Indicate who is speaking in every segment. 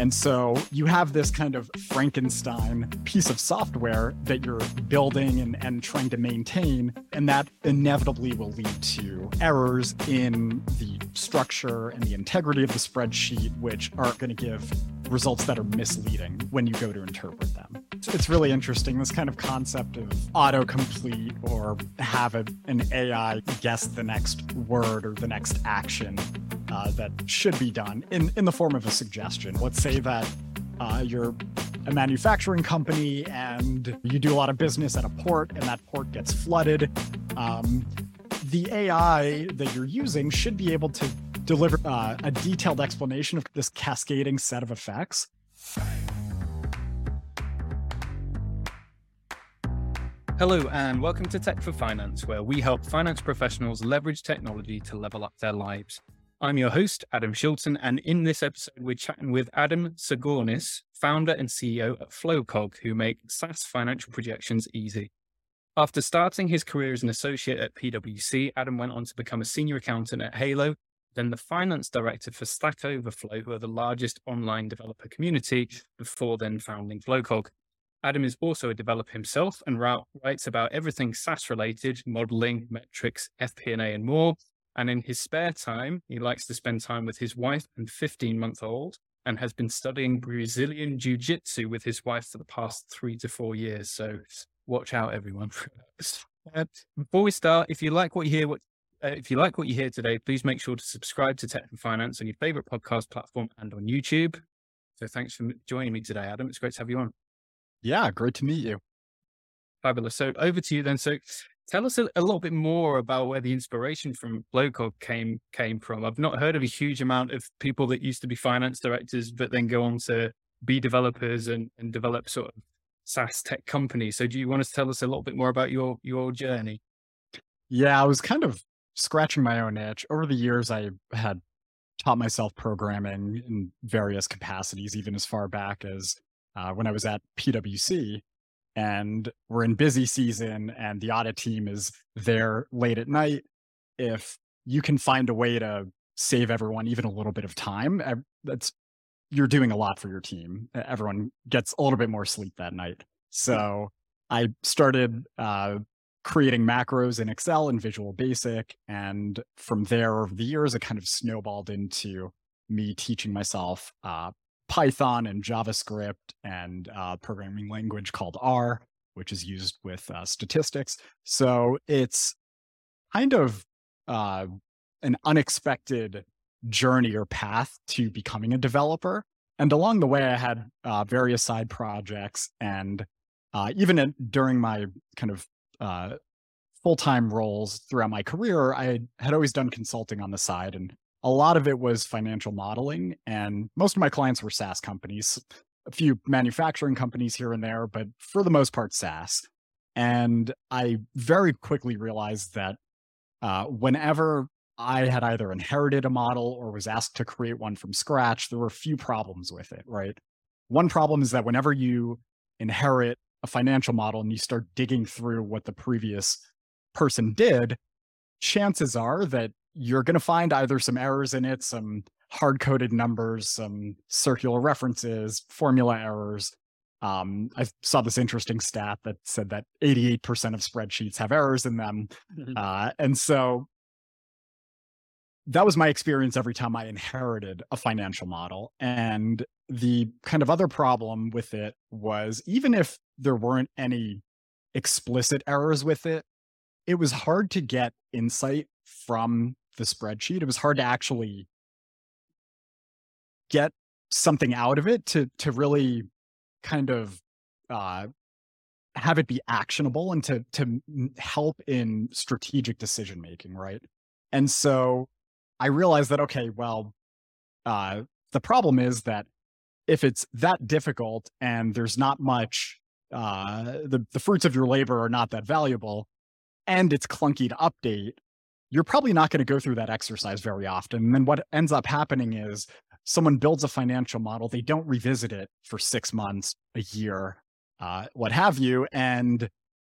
Speaker 1: And so you have this kind of Frankenstein piece of software that you're building and, and trying to maintain. And that inevitably will lead to errors in the structure and the integrity of the spreadsheet, which are going to give results that are misleading when you go to interpret them. It's really interesting, this kind of concept of autocomplete or have a, an AI guess the next word or the next action uh, that should be done in, in the form of a suggestion. Let's say that uh, you're a manufacturing company and you do a lot of business at a port and that port gets flooded. Um, the AI that you're using should be able to deliver uh, a detailed explanation of this cascading set of effects.
Speaker 2: Hello, and welcome to Tech for Finance, where we help finance professionals leverage technology to level up their lives. I'm your host, Adam Shilton, and in this episode, we're chatting with Adam Tzagournis, founder and CEO at Flowcog, who make SaaS financial projections easy. After starting his career as an associate at PwC, Adam went on to become a senior accountant at Halo, then the finance director for Stack Overflow, who are the largest online developer community, before then founding Flowcog. Adam is also a developer himself and writes about everything SaaS related, modeling, metrics, FP&A, and more. And in his spare time, he likes to spend time with his wife and 15 month old and has been studying Brazilian Jiu Jitsu with his wife for the past three to four years. So watch out, everyone. uh, before we start, if you like what you hear, what uh, if you like what you hear today, please make sure to subscribe to Tech and Finance on your favorite podcast platform and on YouTube. So thanks for joining me today, Adam. It's great to have you on.
Speaker 1: Yeah, great to meet you.
Speaker 2: Fabulous. So over to you then. So Tell us a, a, little bit more about where the inspiration from Flowcog came came from. I've not heard of a huge amount of people that used to be finance directors, but then go on to be developers and, and develop sort of SaaS tech companies. So, do you want to tell us a little bit more about your your journey?
Speaker 1: Yeah, I was kind of scratching my own itch over the years. I had taught myself programming in various capacities, even as far back as uh, when I was at PwC and we're in busy season and the audit team is there late at night if you can find a way to save everyone even a little bit of time that's you're doing a lot for your team. Everyone gets a little bit more sleep that night. So i started uh, creating macros in excel and visual basic and from there over the years it kind of snowballed into me teaching myself uh, Python and JavaScript and uh, programming language called R, which is used with uh, statistics. So it's kind of uh, an unexpected journey or path to becoming a developer. And along the way, I had uh, various side projects. And uh, even in, during my kind of full time roles throughout my career, I had always done consulting on the side and a lot of it was financial modeling and most of my clients were SaaS companies, a few manufacturing companies here and there, but for the most part SaaS. And I very quickly realized that uh, whenever I had either inherited a model or was asked to create one from scratch, there were a few problems with it, right? One problem is that whenever you inherit a financial model and you start digging through what the previous person did, chances are that you're going to find either some errors in it, some hard coded numbers, some circular references, formula errors. Um, I saw this interesting stat that said that 88% of spreadsheets have errors in them. Mm-hmm. Uh, and so that was my experience every time I inherited a financial model. And the kind of other problem with it was even if there weren't any explicit errors with it, it was hard to get insight from the spreadsheet. It was hard to actually get something out of it to to really kind of uh, have it be actionable and to to help in strategic decision making, right? And so I realized that okay, well, uh, the problem is that if it's that difficult and there's not much uh, the the fruits of your labor are not that valuable, and it's clunky to update, you're probably not going to go through that exercise very often. And then what ends up happening is someone builds a financial model, they don't revisit it for six months, a year, uh, what have you. And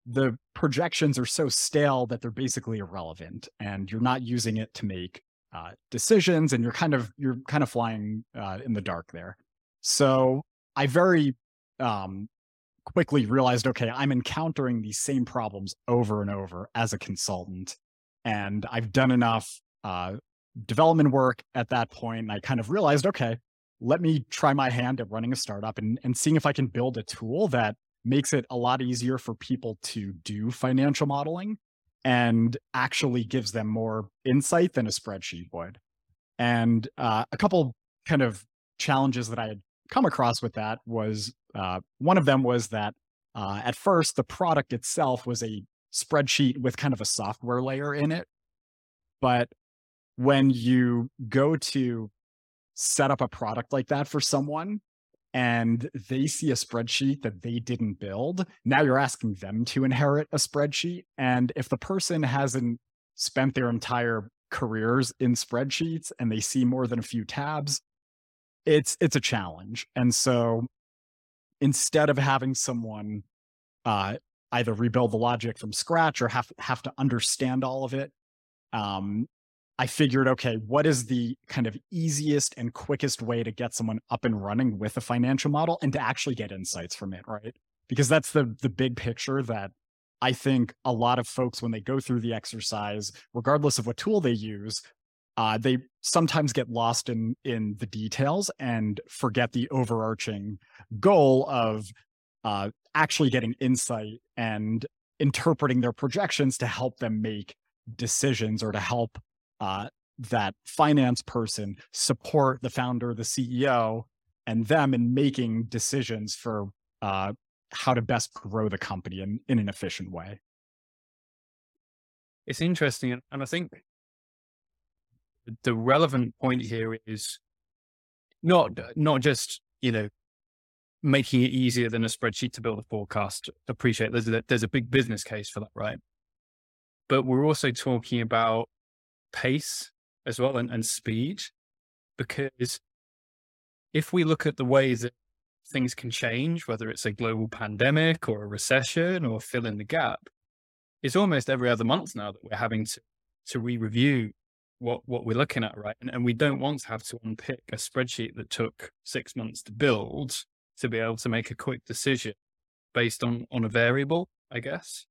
Speaker 1: the projections are so stale that they're basically irrelevant and you're not using it to make uh, decisions and you're kind of you're kind of flying uh, in the dark there So I very um, quickly realized, okay, I'm encountering these same problems over and over as a consultant. And I've done enough uh, development work at that point. And I kind of realized, okay, let me try my hand at running a startup and, and seeing if I can build a tool that makes it a lot easier for people to do financial modeling and actually gives them more insight than a spreadsheet would. And uh, a couple kind of challenges that I had come across with that was uh, one of them was that uh, at first the product itself was a spreadsheet with kind of a software layer in it. But when you go to set up a product like that for someone and they see a spreadsheet that they didn't build, now you're asking them to inherit a spreadsheet. And if the person hasn't spent their entire careers in spreadsheets and they see more than a few tabs, it's it's a challenge. And so instead of having someone uh, either rebuild the logic from scratch or have have to understand all of it, um, I figured, okay, what is the kind of easiest and quickest way to get someone up and running with a financial model and to actually get insights from it, right? Because that's the the big picture that I think a lot of folks when they go through the exercise, regardless of what tool they use, uh, they sometimes get lost in in the details and forget the overarching goal of uh, actually getting insight and interpreting their projections to help them make decisions or to help uh, that finance person support the founder, the CEO, and them in making decisions for uh, how to best grow the company in, in an efficient way.
Speaker 2: It's interesting. And I think the relevant point here is not not just you know making it easier than a spreadsheet to build a forecast. Appreciate there's a, there's a big business case for that, right? But we're also talking about pace as well and, and speed, because if we look at the ways that things can change, whether it's a global pandemic or a recession or fill in the gap, it's almost every other month now that we're having to to re-review what what we're looking at, right? And, and we don't want to have to unpick a spreadsheet that took six months to build to be able to make a quick decision based on on a variable, I guess.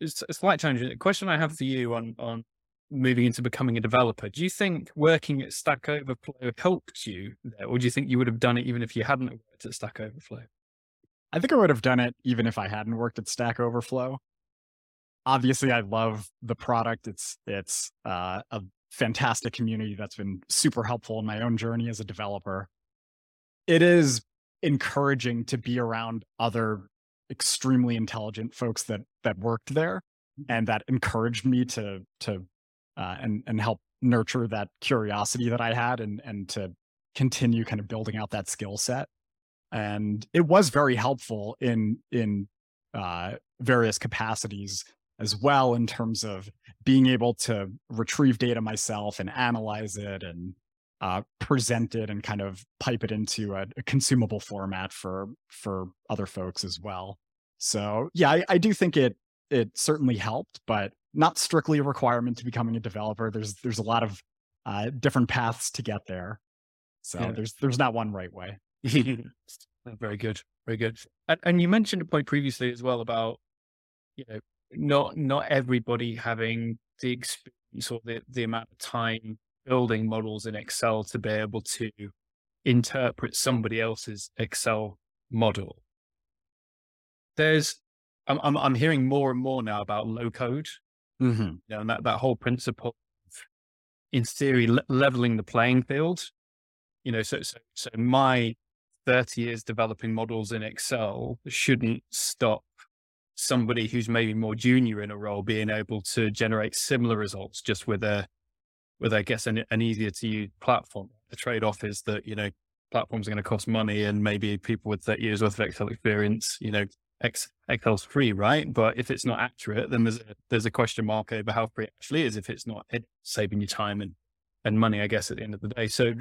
Speaker 2: It's a slight change. The question I have for you on on moving into becoming a developer, do you think working at Stack Overflow helped you there, or do you think you would have done it even if you hadn't worked at Stack Overflow?
Speaker 1: I think I would have done it even if I hadn't worked at Stack Overflow obviously I love the product. It's it's uh, a fantastic community that's been super helpful in my own journey as a developer. It is encouraging to be around other extremely intelligent folks that that worked there mm-hmm. and that encouraged me to to uh, and and help nurture that curiosity that I had and and to continue kind of building out that skill set. And it was very helpful in in uh, various capacities as well in terms of being able to retrieve data myself and analyze it and uh, present it and kind of pipe it into a, a, consumable format for for other folks as well. So yeah, I, I do think it it certainly helped, but not strictly a requirement to becoming a developer. There's there's a lot of uh, different paths to get there. So yeah. there's there's not one right way.
Speaker 2: very good, very good. And, and you mentioned a point previously as well about you know not not everybody having the experience or the, the amount of time building models in Excel to be able to interpret somebody else's Excel model. There's, I'm, I'm, I'm hearing more and more now about low code, mm-hmm. you know, and that, that whole principle of, in theory, le- leveling the playing field. You know, so, so, so my 30 years developing models in Excel shouldn't stop somebody who's maybe more junior in a role being able to generate similar results just with a with I guess an, an easier to use platform. The trade off is that you know platforms are going to cost money, and maybe people with 30 years worth of Excel experience, you know, X, Excel's free, right? But if it's not accurate, then there's a, there's a question mark over how free it actually is. If it's not eh, saving you time and and money, I guess at the end of the day. So,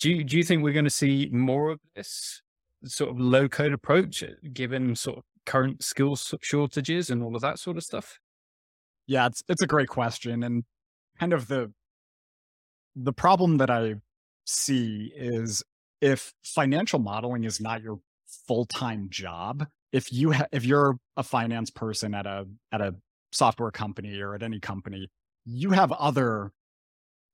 Speaker 2: do you, do you think we're going to see more of this sort of low code approach, eh, given sort of current skills shortages and all of that sort of stuff?
Speaker 1: Yeah, it's it's a great question, and kind of the the problem that I see is if financial modeling is not your full-time job, if you ha- if you're a finance person at a at a software company or at any company, you have other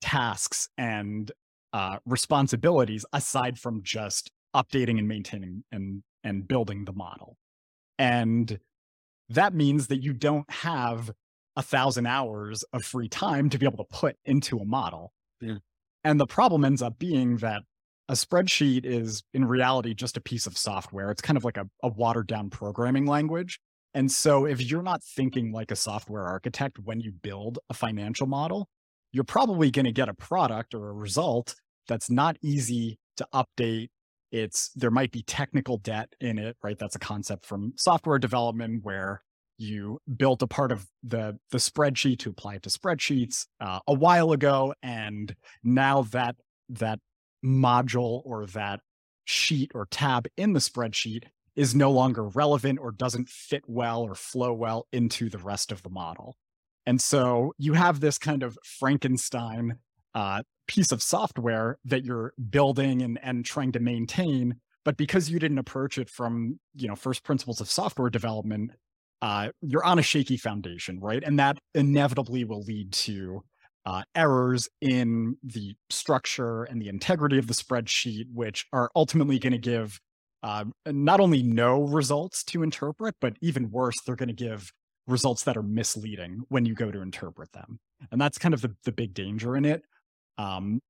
Speaker 1: tasks and uh, responsibilities aside from just updating and maintaining and and building the model. And that means that you don't have a thousand hours of free time to be able to put into a model. And the problem ends up being that a spreadsheet is in reality just a piece of software. It's kind of like a, a watered down programming language. And so if you're not thinking like a software architect when you build a financial model, you're probably going to get a product or a result that's not easy to update. It's there might be technical debt in it, right? That's a concept from software development where you built a part of the the spreadsheet to apply it to spreadsheets uh, a while ago, and now that that module or that sheet or tab in the spreadsheet is no longer relevant or doesn't fit well or flow well into the rest of the model. And so you have this kind of Frankenstein uh, piece of software that you're building and, and trying to maintain. But because you didn't approach it from, you know, first principles of software development, uh, you're on a shaky foundation, right? And that inevitably will lead to uh, errors in the structure and the integrity of the spreadsheet, which are ultimately going to give uh, not only no results to interpret, but even worse, they're going to give results that are misleading when you go to interpret them. And that's kind of the, the big danger in it. Um,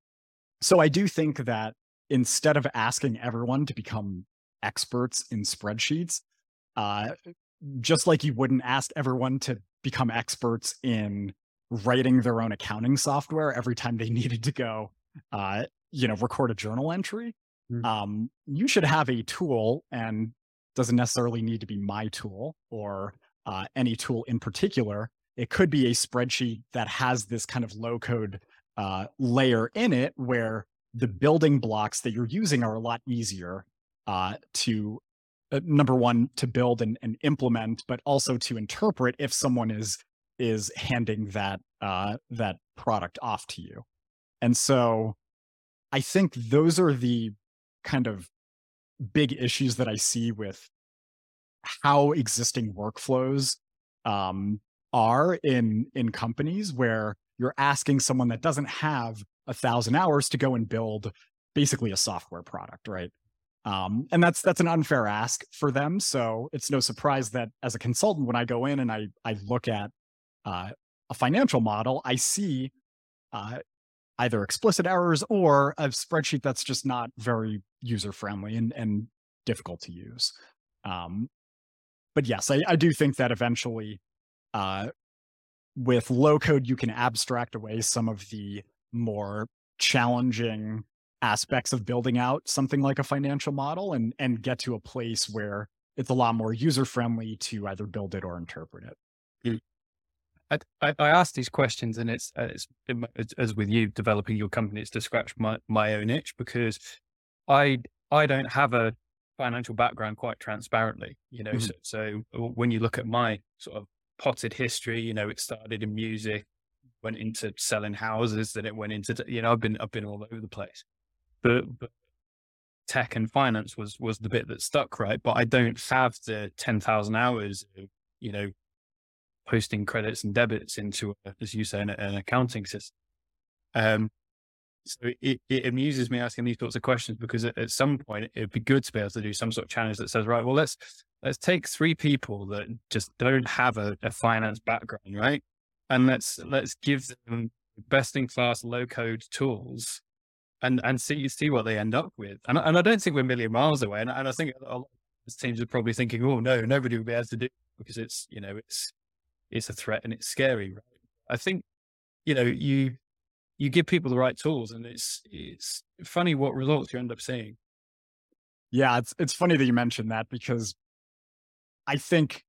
Speaker 1: so I do think that instead of asking everyone to become experts in spreadsheets, uh, just like you wouldn't ask everyone to become experts in writing their own accounting software every time they needed to go, uh, you know, record a journal entry, mm-hmm. um, you should have a tool and doesn't necessarily need to be my tool or uh, any tool in particular. It could be a spreadsheet that has this kind of low code uh, layer in it where the building blocks that you're using are a lot easier uh, to uh, number one to build and, and, implement but also to interpret if someone is is handing that uh, that product off to you and so i think those are the kind of big issues that i see with how existing workflows um, are in in companies where you're asking someone that doesn't have a thousand hours to go and build basically a software product, right? Um, and that's that's an unfair ask for them. So it's no surprise that as a consultant, when I go in and I I look at uh, a financial model, I see uh, either explicit errors or a spreadsheet that's just not very user friendly and and difficult to use. Um, but yes, I, I do think that eventually, uh, with low code, you can abstract away some of the more challenging aspects of building out something like a financial model and and get to a place where it's a lot more user friendly to either build it or interpret it.
Speaker 2: Hmm. I, I, asked these questions, and it's, uh, it's as with you developing your company, it's to scratch my, my own itch because I I don't have a financial background quite transparently, you know. Mm-hmm. So, so when you look at my sort of potted history, you know, it started in music, went into selling houses, then it went into, you know, I've been, I've been all over the place, but, tech and finance was, was the bit that stuck, right? But I don't have the 10,000 hours of, you know, posting credits and debits into, a, as you say, an, an accounting system. Um, so it, it amuses me asking these sorts of questions because at, at, some point it'd be good to be able to do some sort of challenge that says, right, well, let's let's take three people that just don't have a, a finance background, right? And let's let's give them best in class low code tools and and see see what they end up with. And and I don't think we're a million miles away. And, and I think a lot of teams are probably thinking, oh no, nobody will be able to do it because it's you know it's it's a threat and it's scary. Right? I think you know you you give people the right tools and it's it's funny what results you end up seeing
Speaker 1: yeah it's it's funny that you mentioned that because i think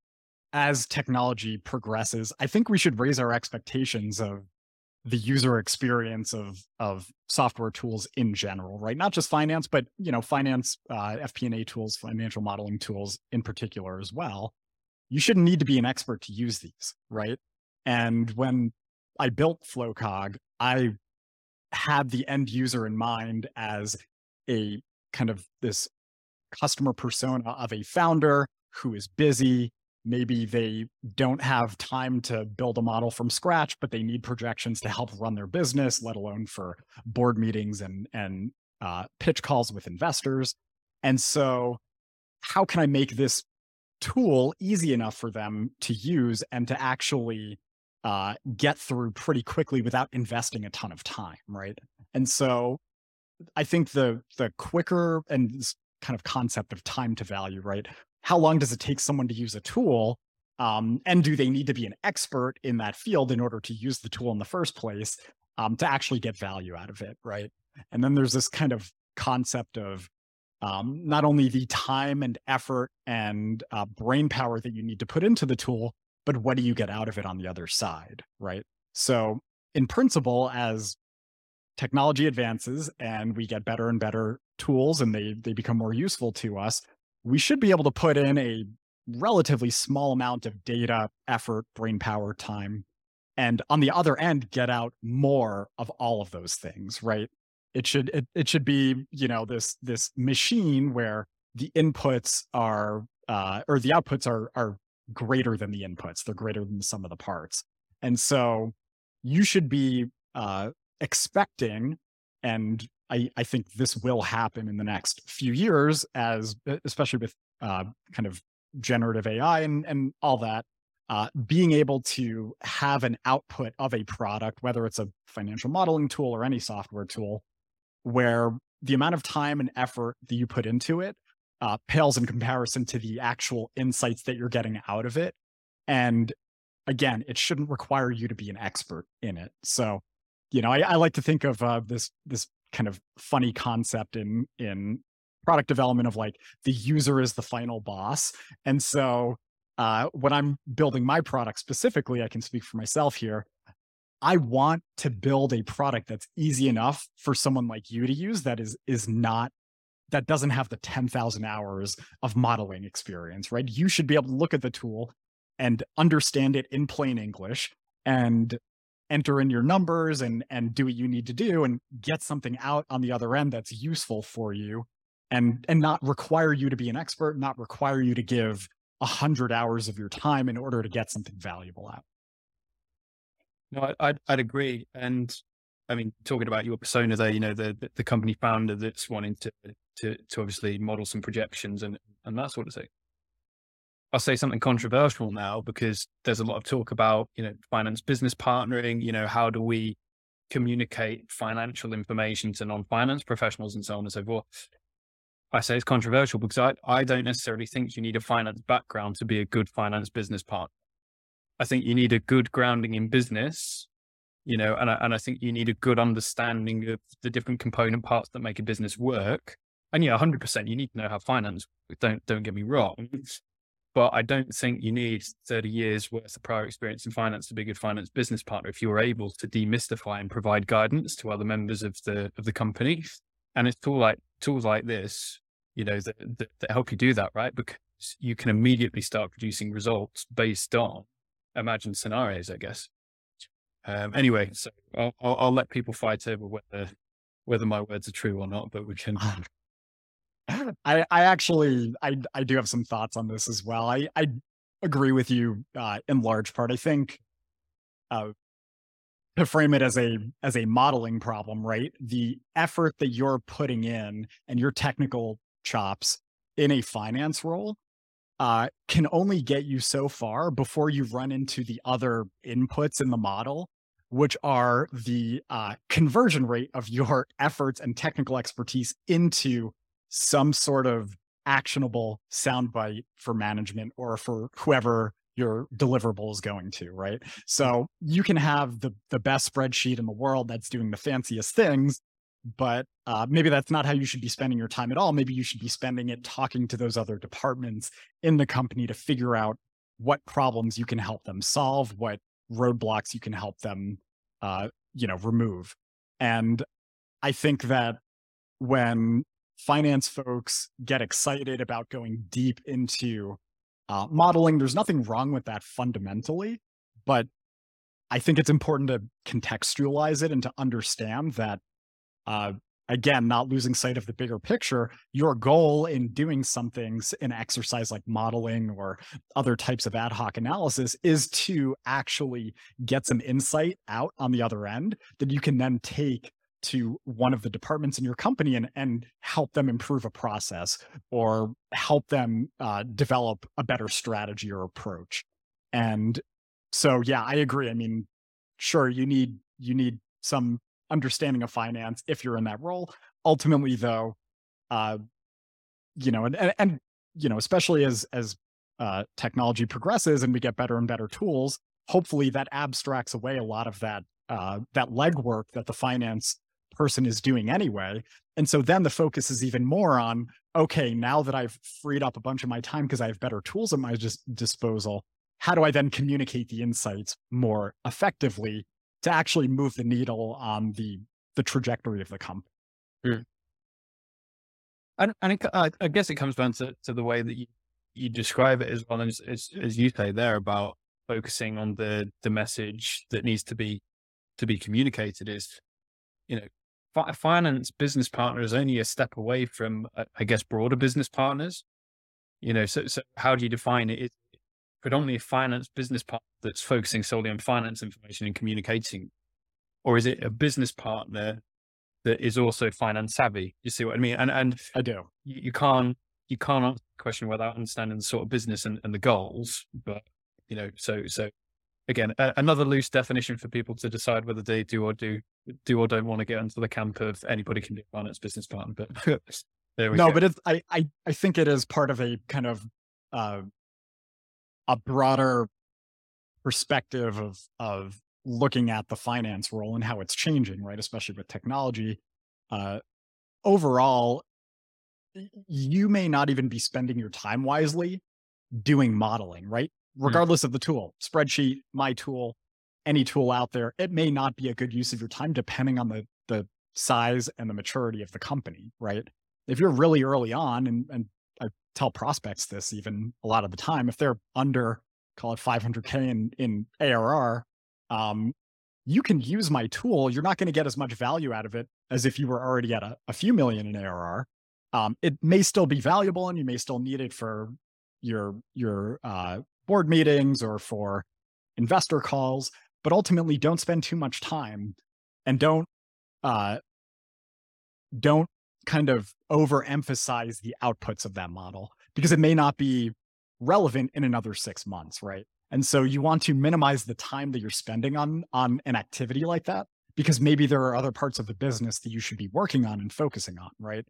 Speaker 1: as technology progresses i think we should raise our expectations of the user experience of of software tools in general right not just finance but you know finance uh, fp&a tools financial modeling tools in particular as well you shouldn't need to be an expert to use these right and when I built Flowcog, I had the end user in mind as a kind of this customer persona of a founder who is busy. Maybe they don't have time to build a model from scratch, but they need projections to help run their business, let alone for board meetings and and uh, pitch calls with investors. And so, how can I make this tool easy enough for them to use and to actually uh, get through pretty quickly without investing a ton of time, right? And so, I think the the quicker and kind of concept of time to value, right? How long does it take someone to use a tool? Um, and do they need to be an expert in that field in order to use the tool in the first place um, to actually get value out of it, right? And then there's this kind of concept of um, not only the time and effort and uh, brain power that you need to put into the tool, but what do you get out of it on the other side, right? So, in principle, as technology advances and we get better and better tools and they they become more useful to us, we should be able to put in a relatively small amount of data, effort, brain power, time, and on the other end get out more of all of those things, right? It should it, it should be, you know, this this machine where the inputs are uh or the outputs are are greater than the inputs. They're greater than the sum of the parts. And so you should be uh expecting and I, I think this will happen in the next few years as especially with uh, kind of generative AI and, and all that, uh, being able to have an output of a product, whether it's a financial modeling tool or any software tool, where the amount of time and effort that you put into it uh, pales in comparison to the actual insights that you're getting out of it. And again, it shouldn't require you to be an expert in it. So you know, I, I like to think of uh, this this kind of funny concept in in product development of like the user is the final boss, and so uh, when I'm building my product specifically, I can speak for myself here. I want to build a product that's easy enough for someone like you to use that is is not that doesn't have the 10,000 hours of modeling experience, right? You should be able to look at the tool and understand it in plain English and enter in your numbers and and do what you need to do and get something out on the other end that's useful for you and and not require you to be an expert not require you to give a hundred hours of your time in order to get something valuable out.
Speaker 2: No I'd, I'd agree. And i mean talking about your persona there you know the the company founder that's wanting to to to obviously model some projections and and that sort of thing I'll say something controversial now because there's a lot of talk about, you know, finance business partnering, you know, how do we communicate financial information to non-finance professionals and so on and so forth. I say it's controversial because I, I don't necessarily think you need a finance background to be a good finance business partner. I think you need a good grounding in business, you know, and I, and I think you need a good understanding of the different component parts that make a business work. And yeah, 100%, you need to know how finance, don't, don't get me wrong but I don't think you need 30 years worth of prior experience in finance to be a good finance business partner if you're able to demystify and provide guidance to other members of the of the company. And it's tool like tools like this, you know, that, that, that help you do that, right? Because you can immediately start producing results based on imagined scenarios, I guess. Um, anyway, so I'll, I'll, I'll let people fight over whether whether my words are true or not, but we can
Speaker 1: I, I actually, I, I do have some thoughts on this as well. I, I agree with you uh, in large part. I think uh, to frame it as a as a modeling problem, right? The effort that you're putting in and your technical chops in a finance role uh, can only get you so far before you run into the other inputs in the model, which are the uh, conversion rate of your efforts and technical expertise into some sort of actionable soundbite for management or for whoever your deliverable is going to, right? So you can have the the best spreadsheet in the world that's doing the fanciest things, but uh, maybe that's not how you should be spending your time at all. Maybe you should be spending it talking to those other departments in the company to figure out what problems you can help them solve, what roadblocks you can help them, uh, you know, remove. And I think that when finance folks get excited about going deep into uh, modeling. There's nothing wrong with that fundamentally, but I think it's important to contextualize it and to understand that uh, again, not losing sight of the bigger picture, your goal in doing some things in exercise like modeling or other types of ad hoc analysis is to actually get some insight out on the other end that you can then take to one of the departments in your company and, and help them improve a process or help them uh, develop a better strategy or approach. And so, yeah, I agree. I mean, sure, you need you need some understanding of finance if you're in that role. Ultimately, though, uh, you know, and, and, and you know, especially as as uh, technology progresses and we get better and better tools, hopefully that abstracts away a lot of that uh, that legwork that the finance person is doing anyway. And so then the focus is even more on okay, now that I've freed up a bunch of my time because I have better tools at my dis- disposal, how do I then communicate the insights more effectively to actually move the needle on the the trajectory of the company.
Speaker 2: Mm. And, and it, I, I guess it comes down to, to the way that you, you describe it as well as, as, as you say there about focusing on the the message that needs to be to be communicated is you know fi- finance business partner is only a step away from uh, i guess broader business partners you know so so how do you define it? it? Is predominantly a finance business partner that's focusing solely on finance information and communicating? Or is it a business partner that is also finance savvy? You see what I mean? And and
Speaker 1: I do.
Speaker 2: You, you can't you can't answer the question without understanding the sort of business and, and the goals. But you know, so so again, a, another loose definition for people to decide whether they do or do do or don't want to get into the camp of anybody can be a finance business partner. But
Speaker 1: there we no, go. but it's, I, I I think it is part of a kind of uh, a broader perspective of of looking at the finance role and how it's changing, right? Especially with technology. Uh, overall, you may not even be spending your time wisely doing modeling, right? Hmm. Regardless mm. of the tool, spreadsheet, my tool, any tool out there, it may not be a good use of your time depending on the the size and the maturity of the company, right? If you're really early on and, and I tell prospects this even a lot of the time. If they're under, call it 500K in, in ARR, um, you can use my tool. You're not going to get as much value out of it as if you were already at a, a few million in ARR. Um, it may still be valuable and you may still need it for your your uh, board meetings or for investor calls, but ultimately don't spend too much time and don't uh, don't kind of overemphasize the outputs of that model because it may not be relevant in another six months, right? And so you want to minimize the time that you're spending on on an activity like that because maybe there are other parts of the business that you should be working on and focusing on, right?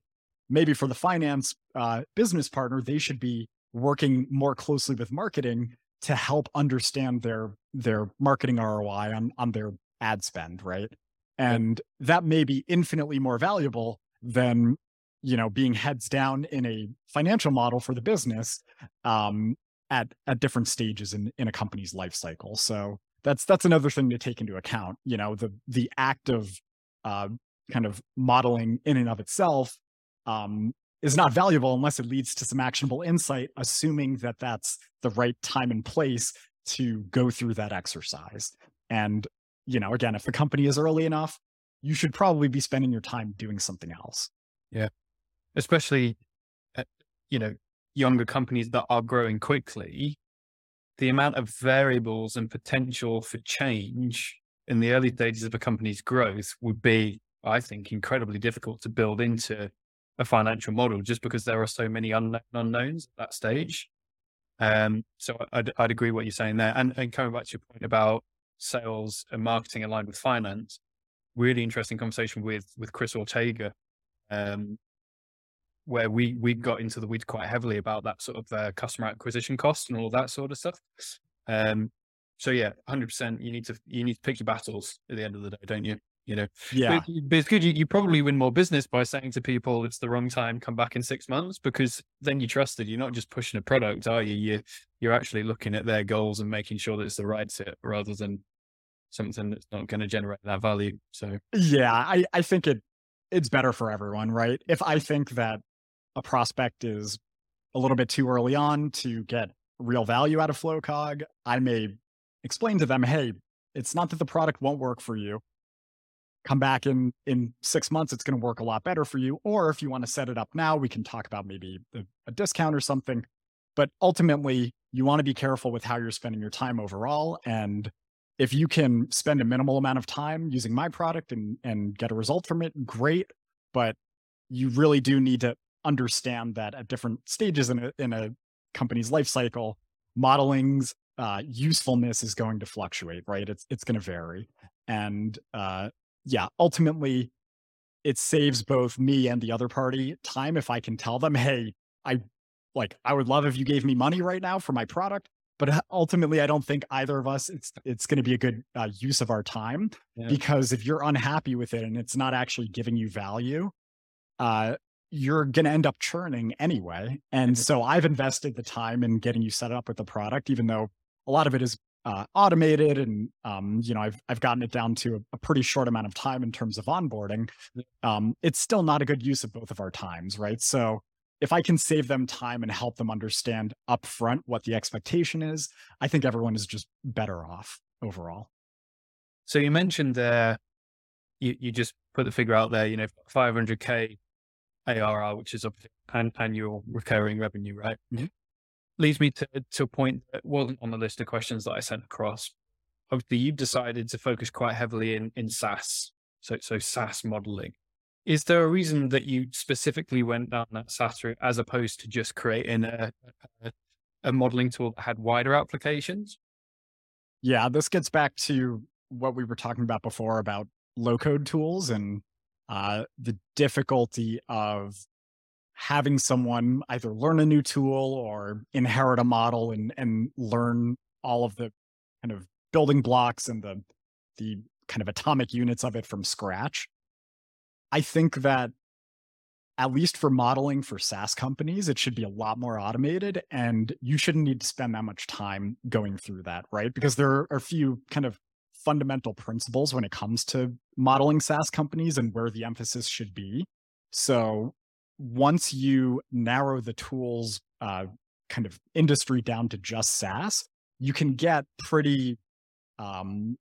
Speaker 1: Maybe for the finance uh, business partner, they should be working more closely with marketing to help understand their their marketing ROI on on their ad spend, right? And that may be infinitely more valuable than you know being heads down in a financial model for the business um, at at different stages in in a company's life cycle. So that's that's another thing to take into account. You know, the the act of uh, kind of modeling in and of itself um, is not valuable unless it leads to some actionable insight, assuming that that's the right time and place to go through that exercise. And you know, again, if the company is early enough, you should probably be spending your time doing something else.
Speaker 2: Yeah. Especially, uh, you know, younger companies that are growing quickly, the amount of variables and potential for change in the early stages of a company's growth would be, I think, incredibly difficult to build into a financial model just because there are so many unknown unknowns at that stage. Um, so I'd, I'd agree what you're saying there. And, and coming back to your point about sales and marketing aligned with finance, really interesting conversation with with Chris Ortega, um, where we we got into the weeds quite heavily about that sort of uh, customer acquisition cost and all that sort of stuff. Um, so yeah, hundred percent. You need to you need to pick your battles at the end of the day, don't you? You know,
Speaker 1: yeah.
Speaker 2: But, but it's good. You, you probably win more business by saying to people it's the wrong time. Come back in six months because then you trusted. You're not just pushing a product, are you? You you're actually looking at their goals and making sure that it's the right fit rather than something that's not going to generate that value. So
Speaker 1: yeah, I, I think it it's better for everyone, right? If I think that a prospect is a little bit too early on to get real value out of Flowcog, I may explain to them, hey, it's not that the product won't work for you. Come back in in six months it's going to work a lot better for you or if you want to set it up now we can talk about maybe a, a discount or something. But ultimately you want to be careful with how you're spending your time overall and if you can spend a minimal amount of time using my product and and get a result from it great but you really do need to understand that at different stages in a in a company's life cycle modeling's uh, usefulness is going to fluctuate right? It's it's going to vary. And uh, yeah, ultimately it saves both me and the other party time if I can tell them, hey, I like I would love if you gave me money right now for my product, but ultimately I don't think either of us it's it's going to be a good uh, use of our time yeah. because if you're unhappy with it and it's not actually giving you value, uh, you're going to end up churning anyway. And so I've invested the time in getting you set up with the product, even though a lot of it is uh, automated and um, you know I've I've gotten it down to a, a, pretty short amount of time in terms of onboarding. Um, it's still not a good use of both of our times, right? So if I can save them time and help them understand upfront what the expectation is, I think everyone is just better off overall.
Speaker 2: So you mentioned uh, you you just put the figure out there, you know, 500k ARR, which is an annual recurring revenue, right? Mm-hmm leads me to, to a point that wasn't on the list of questions that I sent across. Obviously, you've decided to focus quite heavily in, in SaaS, so, so SaaS modeling. Is there a reason that you specifically went down that SaaS route as opposed to just creating a, a, a modeling tool that had wider applications?
Speaker 1: Yeah, this gets back to what we were talking about before about low code tools and uh, the difficulty of having someone either learn a new tool or inherit a model and and learn all of the kind of building blocks and the the kind of atomic units of it from scratch. I think that at least for modeling for SaaS companies, it should be a lot more automated and you shouldn't need to spend that much time going through that, right? Because there are a few kind of fundamental principles when it comes to modeling SaaS companies and where the emphasis should be. So once you narrow the tools uh, kind of industry down to just SaaS, you can get pretty um,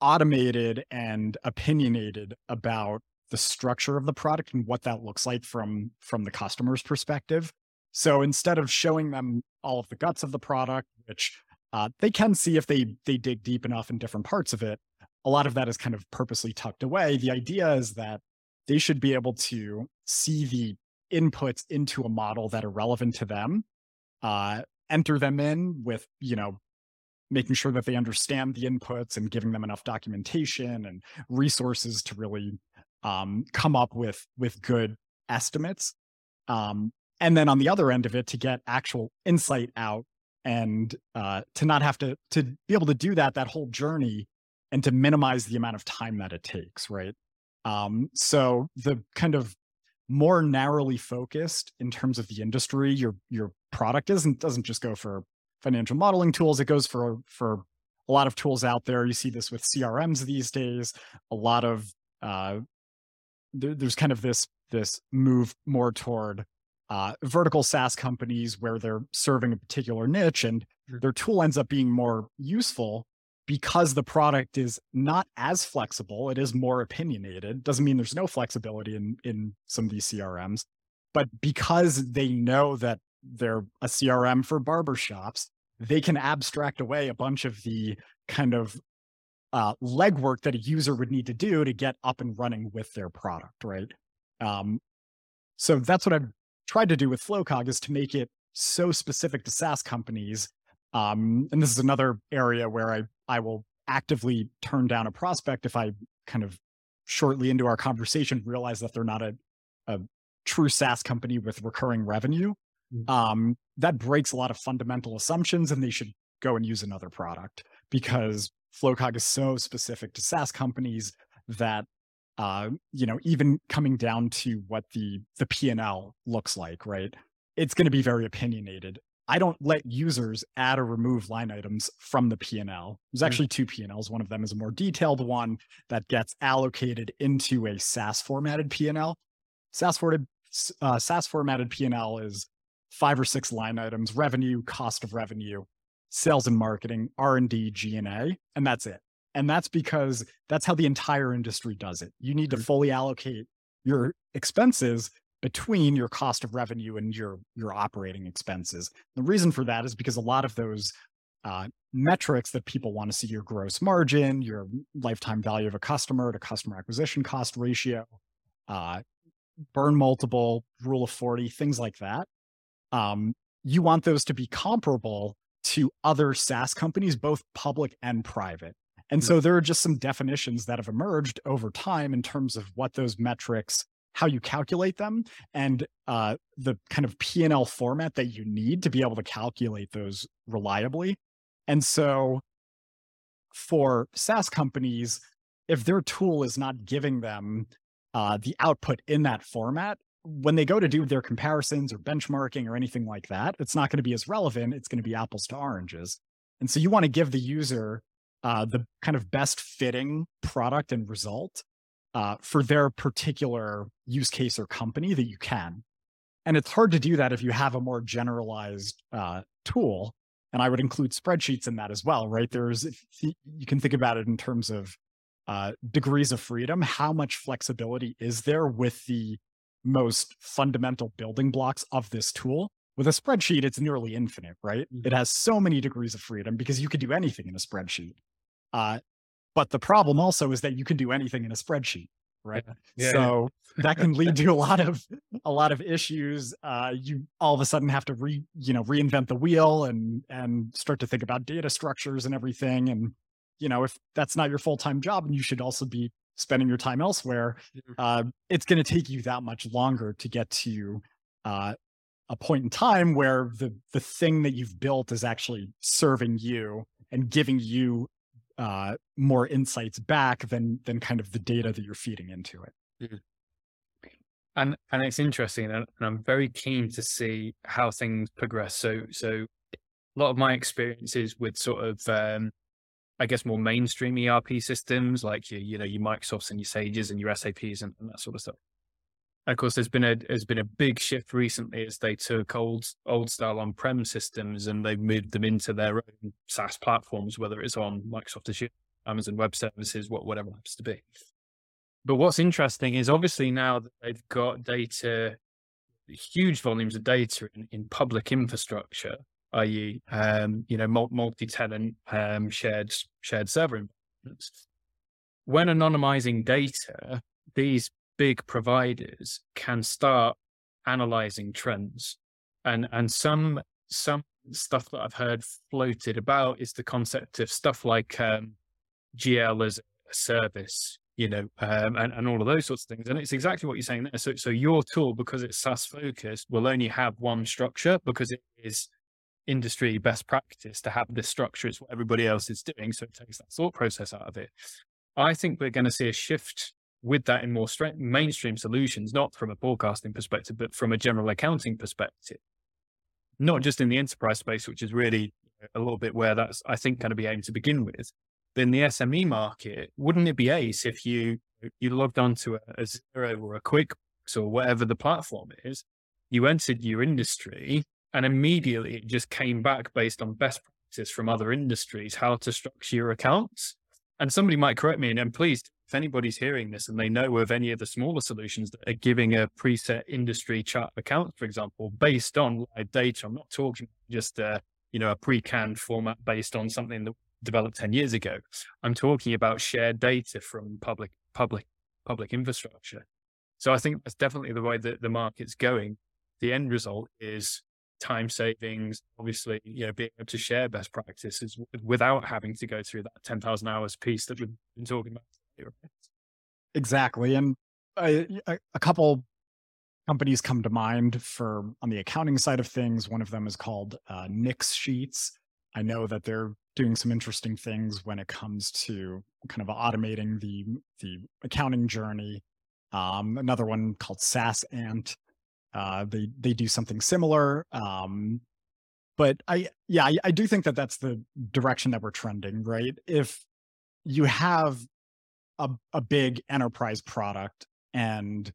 Speaker 1: automated and opinionated about the structure of the product and what that looks like from from the customer's perspective. So instead of showing them all of the guts of the product, which uh, they can see if they they dig deep enough in different parts of it, a lot of that is kind of purposely tucked away. The idea is that they should be able to see the inputs into a model that are relevant to them, uh, enter them in with, you know, making sure that they understand the inputs and giving them enough documentation and resources to really um, come up with with good estimates. Um, and then on the other end of it, to get actual insight out and uh, to not have to to be able to do that that whole journey and to minimize the amount of time that it takes, right? Um, so the kind of more narrowly focused in terms of the industry your your product isn't doesn't just go for financial modeling tools it goes for for a lot of tools out there. You see this with crms these days a lot of uh there, there's kind of this this move more toward uh, vertical SaaS companies where they're serving a particular niche and their tool ends up being more useful because the product is not as flexible, it is more opinionated. Doesn't mean there's no flexibility in in some of these CRMs, but because they know that they're a CRM for barbershops, they can abstract away a bunch of the kind of uh, legwork that a user would need to do to get up and running with their product, right? Um, so that's what I've tried to do with Flowcog is to make it so specific to SaaS companies um, and this is another area where I I will actively turn down a prospect if I kind of shortly into our conversation realize that they're not a, a true SaaS company with recurring revenue. Mm-hmm. Um, that breaks a lot of fundamental assumptions, and they should go and use another product because Flowcog is so specific to SaaS companies that uh, you know even coming down to what the the P and L looks like, right? It's going to be very opinionated I don't let users add or remove line items from the P&L. There's hmm. actually two P&Ls. One of them is a more detailed one that gets allocated into a SaaS formatted P&L. SaaS formatted, uh, SaaS formatted P&L is five or six line items, revenue, cost of revenue, sales and marketing, R&D, G&A, and that's it. And that's because that's how the entire industry does it. You need to mm-hmm. fully allocate your expenses between your cost of revenue and your your operating expenses. The reason for that is because a lot of those uh, metrics that people want to see your gross margin, your lifetime value of a customer to customer acquisition cost ratio, uh, burn multiple, rule of 40, things like that. Um, you want those to be comparable to other SaaS companies, both public and private. And so there are just some definitions that have emerged over time in terms of what those metrics, how you calculate them, and uh, the kind of P&L format that you need to be able to calculate those reliably. And so for SaaS companies, if their tool is not giving them uh, the output in that format, when they go to do their comparisons or benchmarking or anything like that, it's not going to be as relevant. It's going to be apples to oranges. And so you want to give the user uh, the kind of best fitting product and result uh, for their particular use case or company that you can. And it's hard to do that if you have a more generalized uh, tool. And I would include spreadsheets in that as well, right? There's, you can think about it in terms of uh, degrees of freedom. How much flexibility is there with the most fundamental building blocks of this tool? With a spreadsheet, it's nearly infinite, right? It mm-hmm. has so many degrees of freedom because you could do anything in a spreadsheet. Uh, but the problem also is that you can do anything in a spreadsheet, right? Yeah. so that can lead to a lot of a lot of issues. Uh, you all of a sudden have to re you know reinvent the wheel and and start to think about data structures and everything. And you know if that's not your full time job, and you should also be spending your time elsewhere, uh, it's going to take you that much longer to get to uh, a point in time where the the thing that you've built is actually serving you and giving you uh, more insights back than than kind of the data that you're feeding into it. Mm-hmm.
Speaker 2: And and it's interesting, and, I'm very keen to see how things progress. So so a lot of my experiences with sort of um, I guess more mainstream ERP systems like your, you know, your Microsofts and your Sages and your SAPs and, and that sort of stuff. Of course, there's been a there's been a big shift recently as they took old old style on prem systems and they've moved them into their own SaaS platforms, whether it's on Microsoft Azure, Amazon Web Services, what whatever it happens to be. But what's interesting is obviously now that they've got data, huge volumes of data in, in public infrastructure, i.e., um, you know, multi-tenant um, shared shared server environments. When anonymizing data, these big providers can start analyzing trends, and and some some stuff that I've heard floated about is the concept of stuff like um, GL as a service, you know, um, and, and all of those sorts of things. And it's exactly what you're saying there. So, so your tool, because it's SaaS focused, will only have one structure because it is industry best practice to have this structure. It's what everybody else is doing. So it takes that thought process out of it. I think we're going to see a shift with that in more mainstream solutions, not from a forecasting perspective, but from a general accounting perspective. Not just in the enterprise space, which is really a little bit where that's, I think, going to be aimed to begin with. In the SME market, wouldn't it be ace if you you logged onto a, a Xero or a QuickBooks or whatever the platform is, you entered your industry, and immediately it just came back based on best practice from other industries, how to structure your accounts. And somebody might correct me, and, and please, if anybody's hearing this and they know of any of the smaller solutions that are giving a preset industry chart account, for example, based on live data, I'm not talking just a, you know, a pre-canned format based on something that developed 10 years ago. I'm talking about shared data from public, public, public infrastructure. So I think that's definitely the way that the market's going. The end result is time savings, obviously, you know, being able to share best practices without having to go through that 10,000 hours piece that we've been talking about.
Speaker 1: Exactly. And a, couple companies come to mind for on the accounting side of things. One of them is called uh, Nixsheets. I know that they're doing some interesting things when it comes to kind of automating the the accounting journey. Um, another one called SaasAnt uh, they they do something similar. Um, but I yeah I, I do think that that's the direction that we're trending. Right, if you have a a big enterprise product and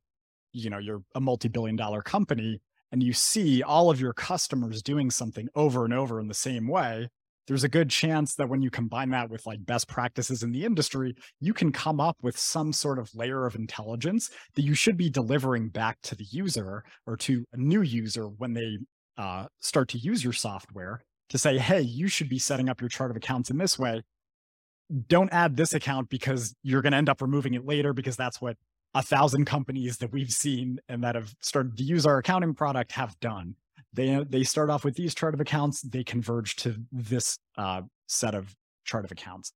Speaker 1: you know you're a multi-billion dollar company and you see all of your customers doing something over and over in the same way there's a good chance that when you combine that with like best practices in the industry, you can come up with some sort of layer of intelligence that you should be delivering back to the user or to a new user when they uh, start to use your software to say, hey, you should be setting up your chart of accounts in this way. Don't add this account because you're going to end up removing it later because that's what a thousand companies that we've seen and that have started to use our accounting product have done. They they start off with these chart of accounts, they converge to this uh, set of chart of accounts,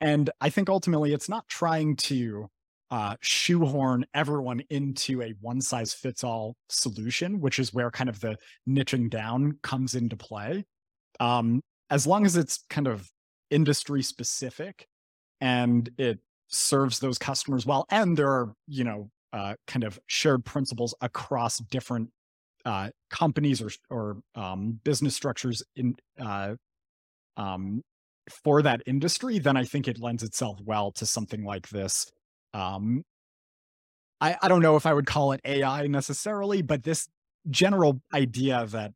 Speaker 1: and I think ultimately it's not trying to uh, shoehorn everyone into a one size fits all solution, which is where kind of the niching down comes into play. Um, as long as it's kind of industry specific and it serves those customers well, and there are you know uh, kind of shared principles across different uh, companies or or um, business structures in uh, um, for that industry, then I think it lends itself well to something like this um, I, I don't know if I would call it AI necessarily, but this general idea that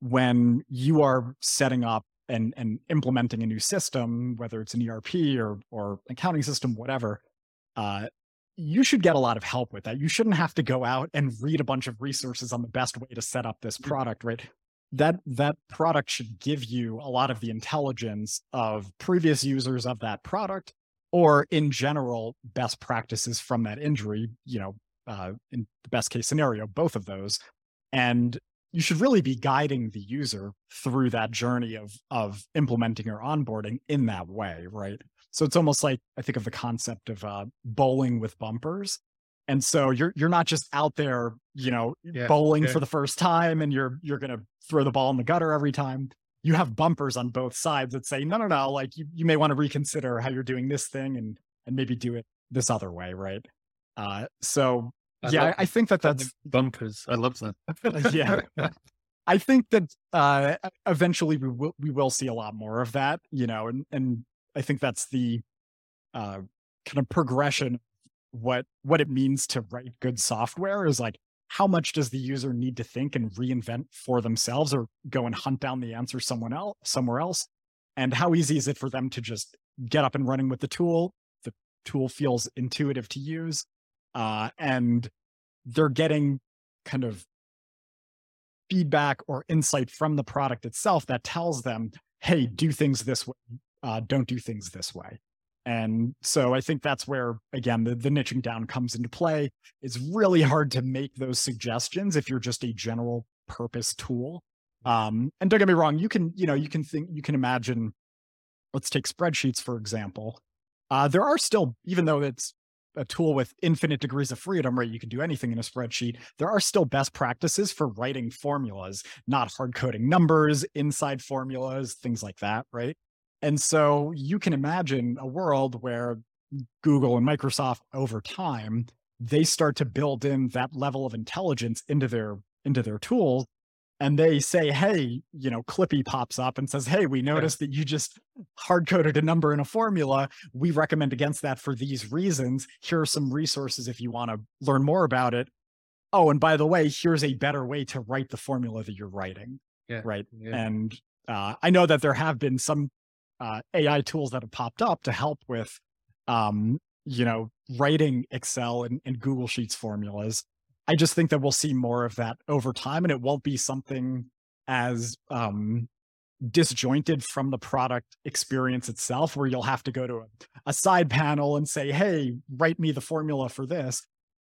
Speaker 1: when you are setting up and, and implementing a new system, whether it's an ERP or, or accounting system, whatever, uh, you should get a lot of help with that. You shouldn't have to go out and read a bunch of resources on the best way to set up this mm. product, right? That that product should give you a lot of the intelligence of previous users of that product or in general best practices from that injury you know uh, in the best case scenario both of those and you should really be guiding the user through that journey of of implementing or onboarding in that way right so it's almost like i think of the concept of uh, bowling with bumpers and so you're you're not just out there you know yeah, bowling yeah. for the first time and you're you're going to throw the ball in the gutter every time you have bumpers on both sides that say, no, no, no, like you, you may want to reconsider how you're doing this thing and and maybe do it this other way, right? Uh, so I yeah, I, I think that that's
Speaker 2: bumpers. I love that.
Speaker 1: yeah, I think that uh, eventually we will we will see a lot more of that, you know, and and I think that's the uh, kind of progression what what it means to write good software is like how much does the user need to think and reinvent for themselves or go and hunt down the answer someone else somewhere else and how easy is it for them to just get up and running with the tool the tool feels intuitive to use uh, and they're getting kind of feedback or insight from the product itself that tells them hey do things this way uh, don't do things this way and so I think that's where, again, the, the niching down comes into play. It's really hard to make those suggestions if you're just a general purpose tool. Um, and don't get me wrong, you can, you know, you can think, you can imagine, let's take spreadsheets, for example. Uh, there are still, even though it's a tool with infinite degrees of freedom, right? You can do anything in a spreadsheet. There are still best practices for writing formulas, not hard coding numbers inside formulas, things like that, right? And so you can imagine a world where Google and Microsoft over time, they start to build in that level of intelligence into their into their tools and they say, hey, you know, Clippy pops up and says, hey, we noticed that you just hard coded a number in a formula. We recommend against that for these reasons. Here are some resources if you want to learn more about it. Oh, and by the way, here's a better way to write the formula that you're writing. Yeah. Right. Yeah. And uh, I know that there have been some uh, AI tools that have popped up to help with, um, you know, writing Excel and, and Google Sheets formulas. I just think that we'll see more of that over time, and it won't be something as um, disjointed from the product experience itself, where you'll have to go to a, a side panel and say, "Hey, write me the formula for this."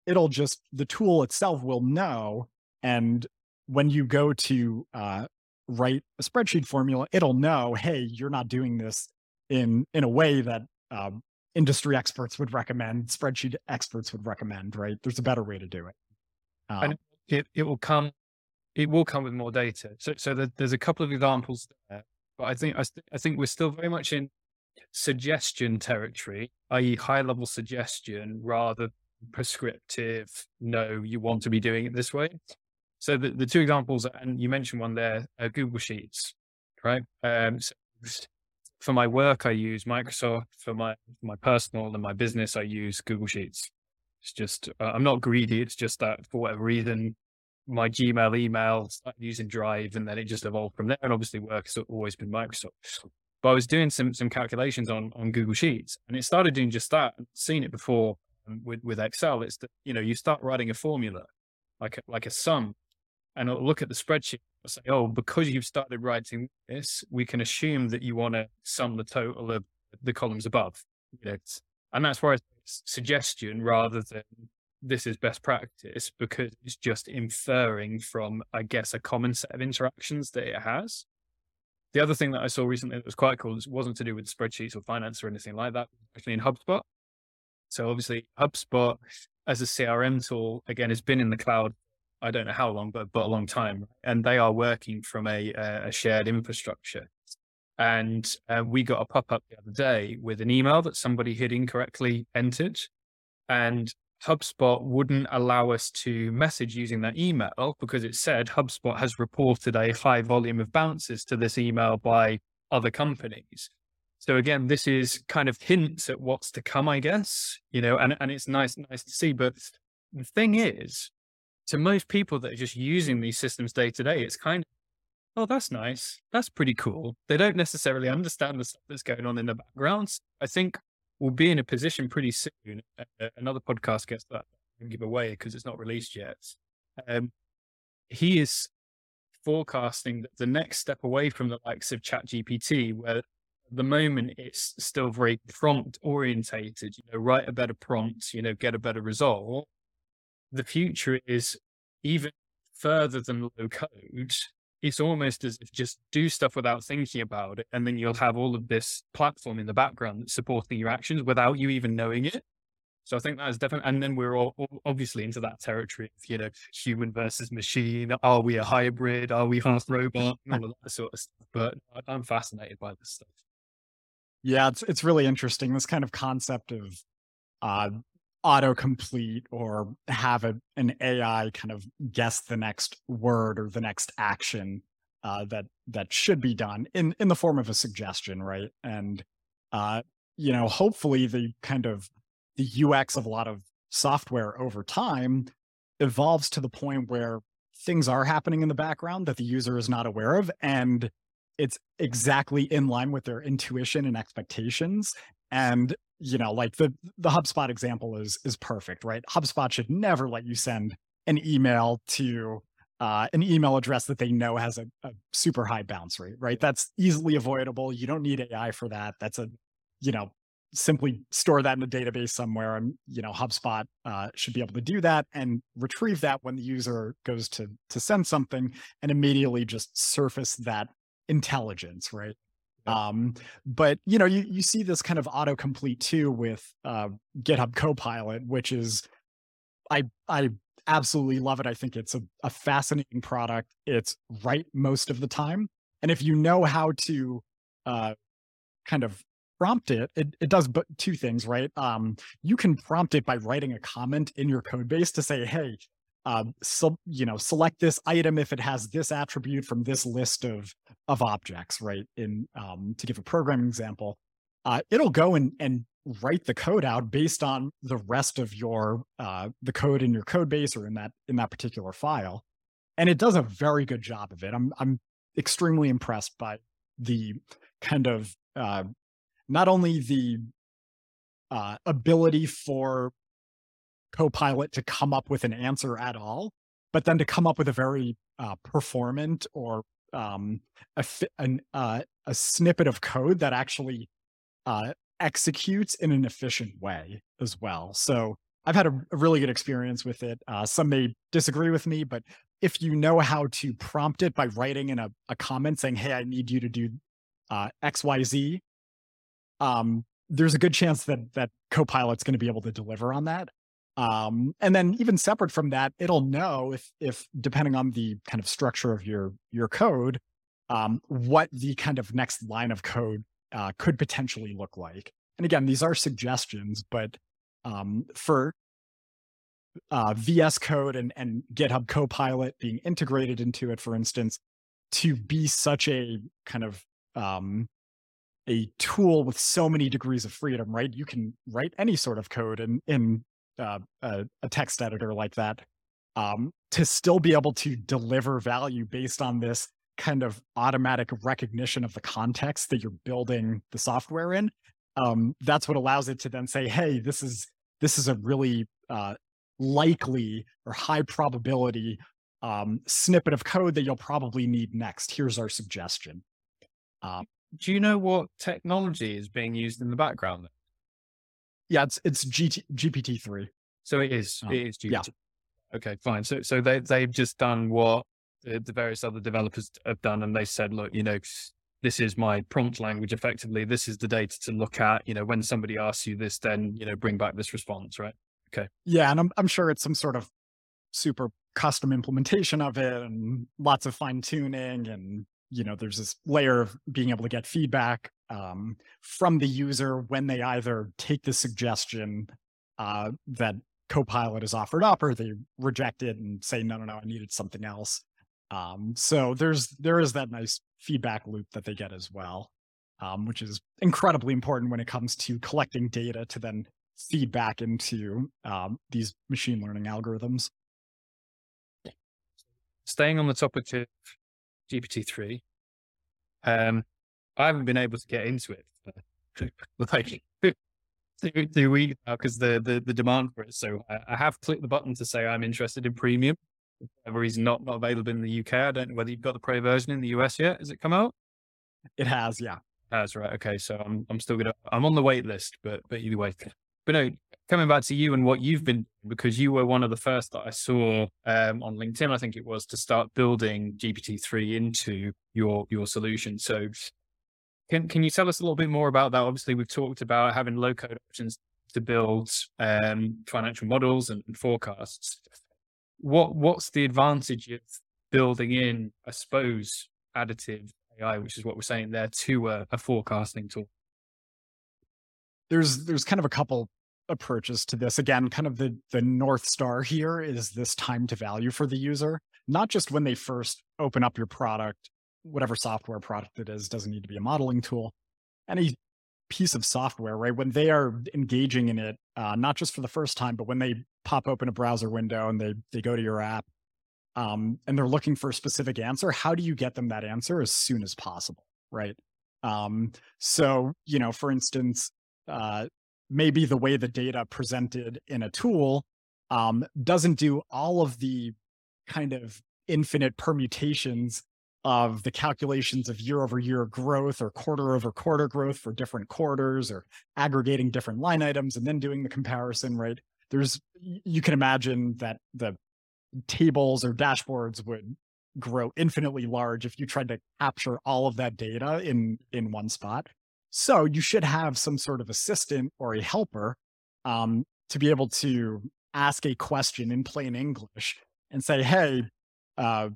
Speaker 1: It'll just the tool itself will know, and when you go to uh, write a spreadsheet formula, it'll know, hey, you're not doing this in in a way that um, industry experts would recommend, spreadsheet experts would recommend. Right? There's a better way to do it.
Speaker 2: Um, and it it will come, it will come with more data. So so the, there's a couple of examples there, but I think I, I think we're still very much in suggestion territory, i.e., high level suggestion rather prescriptive. No, you want to be doing it this way. So the, the two examples, and you mentioned one there, uh, Google Sheets, right? Um, so for my work, I use Microsoft. For my my personal and my business, I use Google Sheets. It's just uh, I'm not greedy. It's just that for whatever reason, my Gmail email, started using Drive, and then it just evolved from there. And obviously, work has always been Microsoft. But I was doing some some calculations on on Google Sheets, and it started doing just that. I've seen it before um, with with Excel. It's that you know you start writing a formula like a, like a sum, and it'll look at the spreadsheet and say, oh, because you've started writing this, we can assume that you want to sum the total of the columns above. You know, and that's where it's suggestion rather than this is best practice because it's just inferring from, I guess, a common set of interactions that it has. The other thing that I saw recently that was quite cool, wasn't to do with spreadsheets or finance or anything like that, actually in HubSpot. So obviously HubSpot as a CRM tool, again, has been in the cloud. I don't know how long, but, but a long time. And they are working from a, a shared infrastructure. And uh, we got a pop up the other day with an email that somebody had incorrectly entered. And HubSpot wouldn't allow us to message using that email because it said HubSpot has reported a high volume of bounces to this email by other companies. So again, this is kind of hints at what's to come, I guess, you know, and, and it's nice, nice to see. But the thing is, to most people that are just using these systems day to day, it's kind of, oh, that's nice. That's pretty cool. They don't necessarily understand the stuff that's going on in the background. I think we'll be in a position pretty soon. Uh, another podcast gets that and give away because it's not released yet. Um, he is forecasting that the next step away from the likes of ChatGPT, where the moment it's still very prompt orientated, you know, write a better prompt, you know, get a better result. The future is even further than low code it's almost as if just do stuff without thinking about it. And then you'll have all of this platform in the background that's supporting your actions without you even knowing it. So I think that is definitely, and then we're all, all obviously into that territory of, you know, human versus machine. Are we a hybrid? Are we half robot? all of that sort of stuff. But I'm fascinated by this stuff.
Speaker 1: Yeah, it's it's really interesting. This kind of concept of uh, autocomplete or have a, an AI kind of guess the next word or the next action uh, that that should be done in in the form of a suggestion, right? And uh, you know, hopefully the kind of the UX of a lot of software over time evolves to the point where things are happening in the background that the user is not aware of and it's exactly in line with their intuition and expectations and you know, like the the HubSpot example is is perfect, right? HubSpot should never let you send an email to uh, an email address that they know has a, a, super high bounce rate, right? That's easily avoidable. You don't need AI for that. That's a, you know, simply store that in a database somewhere, and you know, HubSpot uh, should be able to do that and retrieve that when the user goes to to send something, and immediately just surface that intelligence, right? Um, but you know, you, you see this kind of autocomplete too with uh, GitHub Copilot, which is I I absolutely love it. I think it's a, a fascinating product. It's right most of the time. And if you know how to uh, kind of prompt it, it, it does but two things, right? Um, you can prompt it by writing a comment in your code base to say, hey, uh, so, you know, select this item if it has this attribute from this list of of objects, right? In um, to give a programming example, uh, it'll go and and write the code out based on the rest of your uh, the code in your code base or in that in that particular file, and it does a very good job of it. I'm I'm extremely impressed by the kind of uh, not only the uh, ability for Copilot to come up with an answer at all, but then to come up with a very uh, performant or um, a, an, uh, a snippet of code that actually uh, executes in an efficient way as well. So I've had a, a really good experience with it. Uh, some may disagree with me, but if you know how to prompt it by writing in a, a comment saying, "Hey, I need you to do uh, X, Y, Z," um, there's a good chance that that Copilot's going to be able to deliver on that. Um, and then even separate from that, it'll know if if depending on the kind of structure of your your code, um, what the kind of next line of code uh, could potentially look like. And again, these are suggestions, but um, for uh, VS Code and, and GitHub Copilot being integrated into it, for instance, to be such a kind of um, a tool with so many degrees of freedom, right? You can write any sort of code in in uh, a, a, text editor like that. um, to still be able to deliver value based on this kind of automatic recognition of the context that you're building the software in. Um, that's what allows it to then say, "Hey, this is this is a really uh, likely or high probability um, snippet of code that you'll probably need next. Here's our suggestion."
Speaker 2: Um, Do you know what technology is being used in the background?
Speaker 1: Yeah, it's it's GT, GPT three.
Speaker 2: So it is. Um, it is GPT. Yeah. Okay, fine. So so they they've just done what the, the various other developers have done, and they said, look, you know, this is my prompt language. Effectively, this is the data to look at. You know, when somebody asks you this, then you know, bring back this response, right? Okay.
Speaker 1: Yeah, and I'm I'm sure it's some sort of super custom implementation of it, and lots of fine tuning, and you know, there's this layer of being able to get feedback um, from the user when they either take the suggestion uh, that Copilot is offered up, or they reject it and say, no, no, no, I needed something else. Um, so there's there is that nice feedback loop that they get as well, um, which is incredibly important when it comes to collecting data to then feed back into um, these machine learning algorithms.
Speaker 2: Staying on the topic of GPT-3, um, I haven't been able to get into it like two, two weeks now because the, the the demand for it. So I, I have clicked the button to say I'm interested in premium whatever reason not, not available in the UK. I don't know whether you've got the pro version in the US yet. Has it come out?
Speaker 1: It has, yeah.
Speaker 2: That's right. Okay. So I'm I'm still gonna I'm on the wait list, but but either way. But no, coming back to you and what you've been because you were one of the first that I saw um, on LinkedIn, I think it was, to start building GPT-3 into your your solution. So can can you tell us a little bit more about that? Obviously, we've talked about having low code options to build um, financial models and, and forecasts what what's the advantage of building in, I suppose, additive AI, which is what we're saying there, to a, a forecasting tool?
Speaker 1: There's there's kind of a couple approaches to this. Again, kind of the the north star here is this time to value for the user, not just when they first open up your product, whatever software product it is, doesn't need to be a modeling tool. Any piece of software, right? When they are engaging in it, uh, not just for the first time, but when they pop open a browser window and they they go to your app, um, and they're looking for a specific answer, how do you get them that answer as soon as possible, right? Um, so you know, for instance, uh, maybe the way the data presented in a tool um, doesn't do all of the kind of infinite permutations of the calculations of year over year growth or quarter over quarter growth for different quarters or aggregating different line items and then doing the comparison, right? There's, you can imagine that the tables or dashboards would grow infinitely large if you tried to capture all of that data in in one spot. So you should have some sort of assistant or a helper um, to be able to ask a question in plain English and say, "Hey, uh,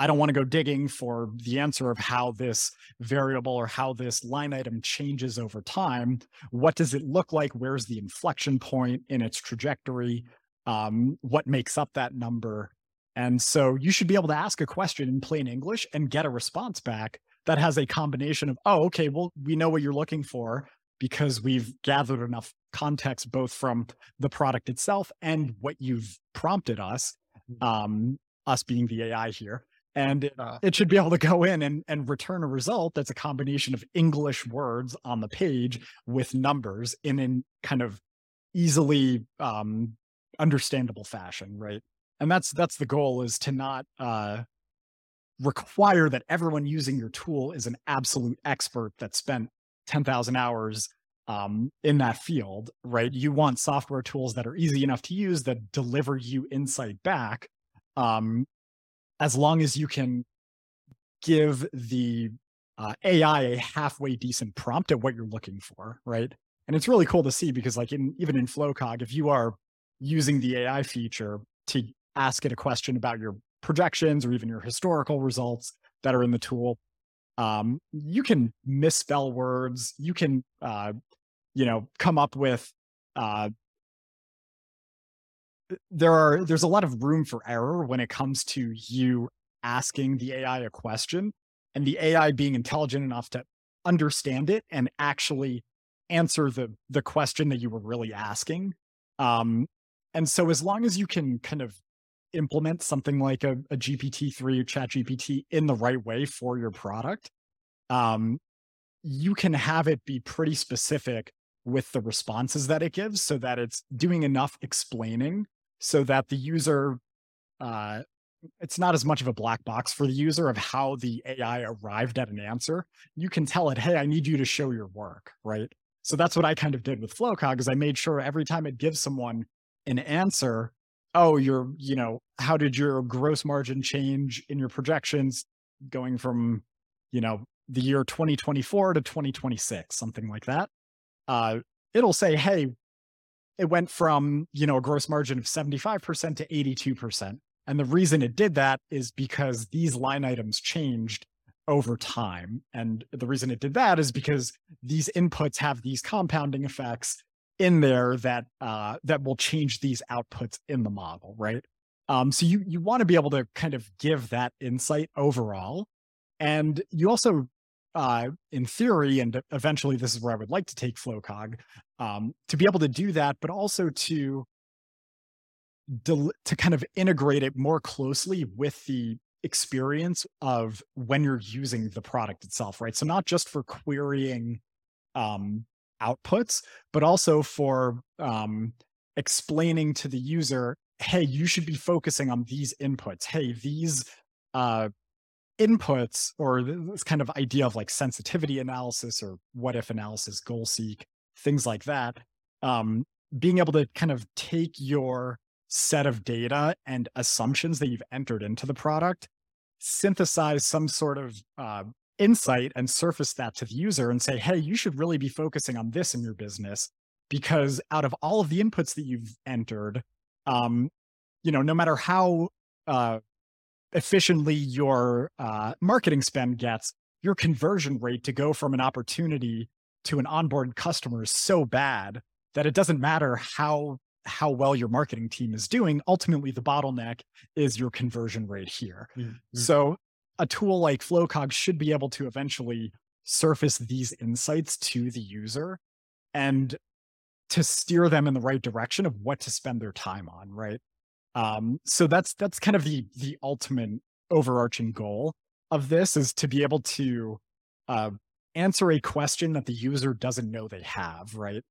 Speaker 1: I don't want to go digging for the answer of how this variable or how this line item changes over time. What does it look like? Where's the inflection point in its trajectory? Um, what makes up that number? And so you should be able to ask a question in plain English and get a response back that has a combination of, oh, okay, well, we know what you're looking for because we've gathered enough context both from the product itself and what you've prompted us, mm-hmm. um, us being the AI here and it, uh, it, should be able to go in and, and return a result that's a combination of english words on the page with numbers in in kind of easily um, understandable fashion right? And that's that's the goal is to not uh, require that everyone using your tool is an absolute expert that spent 10,000 hours um, in that field right? You want software tools that are easy enough to use that deliver you insight back um, as long as you can give the uh, AI a halfway decent prompt at what you're looking for, right? And it's really cool to see because, like, in even in Flowcog, if you are using the AI feature to ask it a question about your projections or even your historical results that are in the tool, um, you can misspell words. You can, uh, you know, come up with uh, there are there's a lot of room for error when it comes to you asking the AI a question and the AI being intelligent enough to understand it and actually answer the the question that you were really asking. Um, and so as long as you can kind of implement something like a, a GPT-3 or ChatGPT in the right way for your product, um, you can have it be pretty specific with the responses that it gives so that it's doing enough explaining so that the user uh, it's not as much of a black box for the user of how the AI arrived at an answer. You can tell it, hey, I need you to show your work, right? So that's what I kind of did with Flowcog is I made sure every time it gives someone an answer, oh, you're, you know, how did your gross margin change in your projections going from, you know, the year 2024 to 2026, something like that. Uh, it'll say, hey, it went from, you know, a gross margin of 75% to 82%. And the reason it did that is because these line items changed over time. And the reason it did that is because these inputs have these compounding effects in there that uh, that will change these outputs in the model, right? Um, so you you want to be able to kind of give that insight overall, and you also, uh, in theory, and eventually this is where I would like to take Flowcog, um, to be able to do that, but also to del- to kind of integrate it more closely with the experience of when you're using the product itself, right? So not just for querying um, outputs, but also for um, explaining to the user, hey, you should be focusing on these inputs. Hey, these uh, inputs or this kind of idea of like sensitivity analysis or what if analysis, goal seek, things like that. Um, being able to kind of take your set of data and assumptions that you've entered into the product, synthesize some sort of uh, insight and surface that to the user and say, hey, you should really be focusing on this in your business because out of all of the inputs that you've entered, um, you know, no matter how uh, efficiently your uh, marketing spend gets, your conversion rate to go from an opportunity to an onboard customer is so bad that it doesn't matter how how well your marketing team is doing. Ultimately, the bottleneck is your conversion rate here. Mm-hmm. So a tool like Flowcog should be able to eventually surface these insights to the user and to steer them in the right direction of what to spend their time on, right? Um, so that's that's kind of the the ultimate overarching goal of this is to be able to uh, answer a question that the user doesn't know they have, right?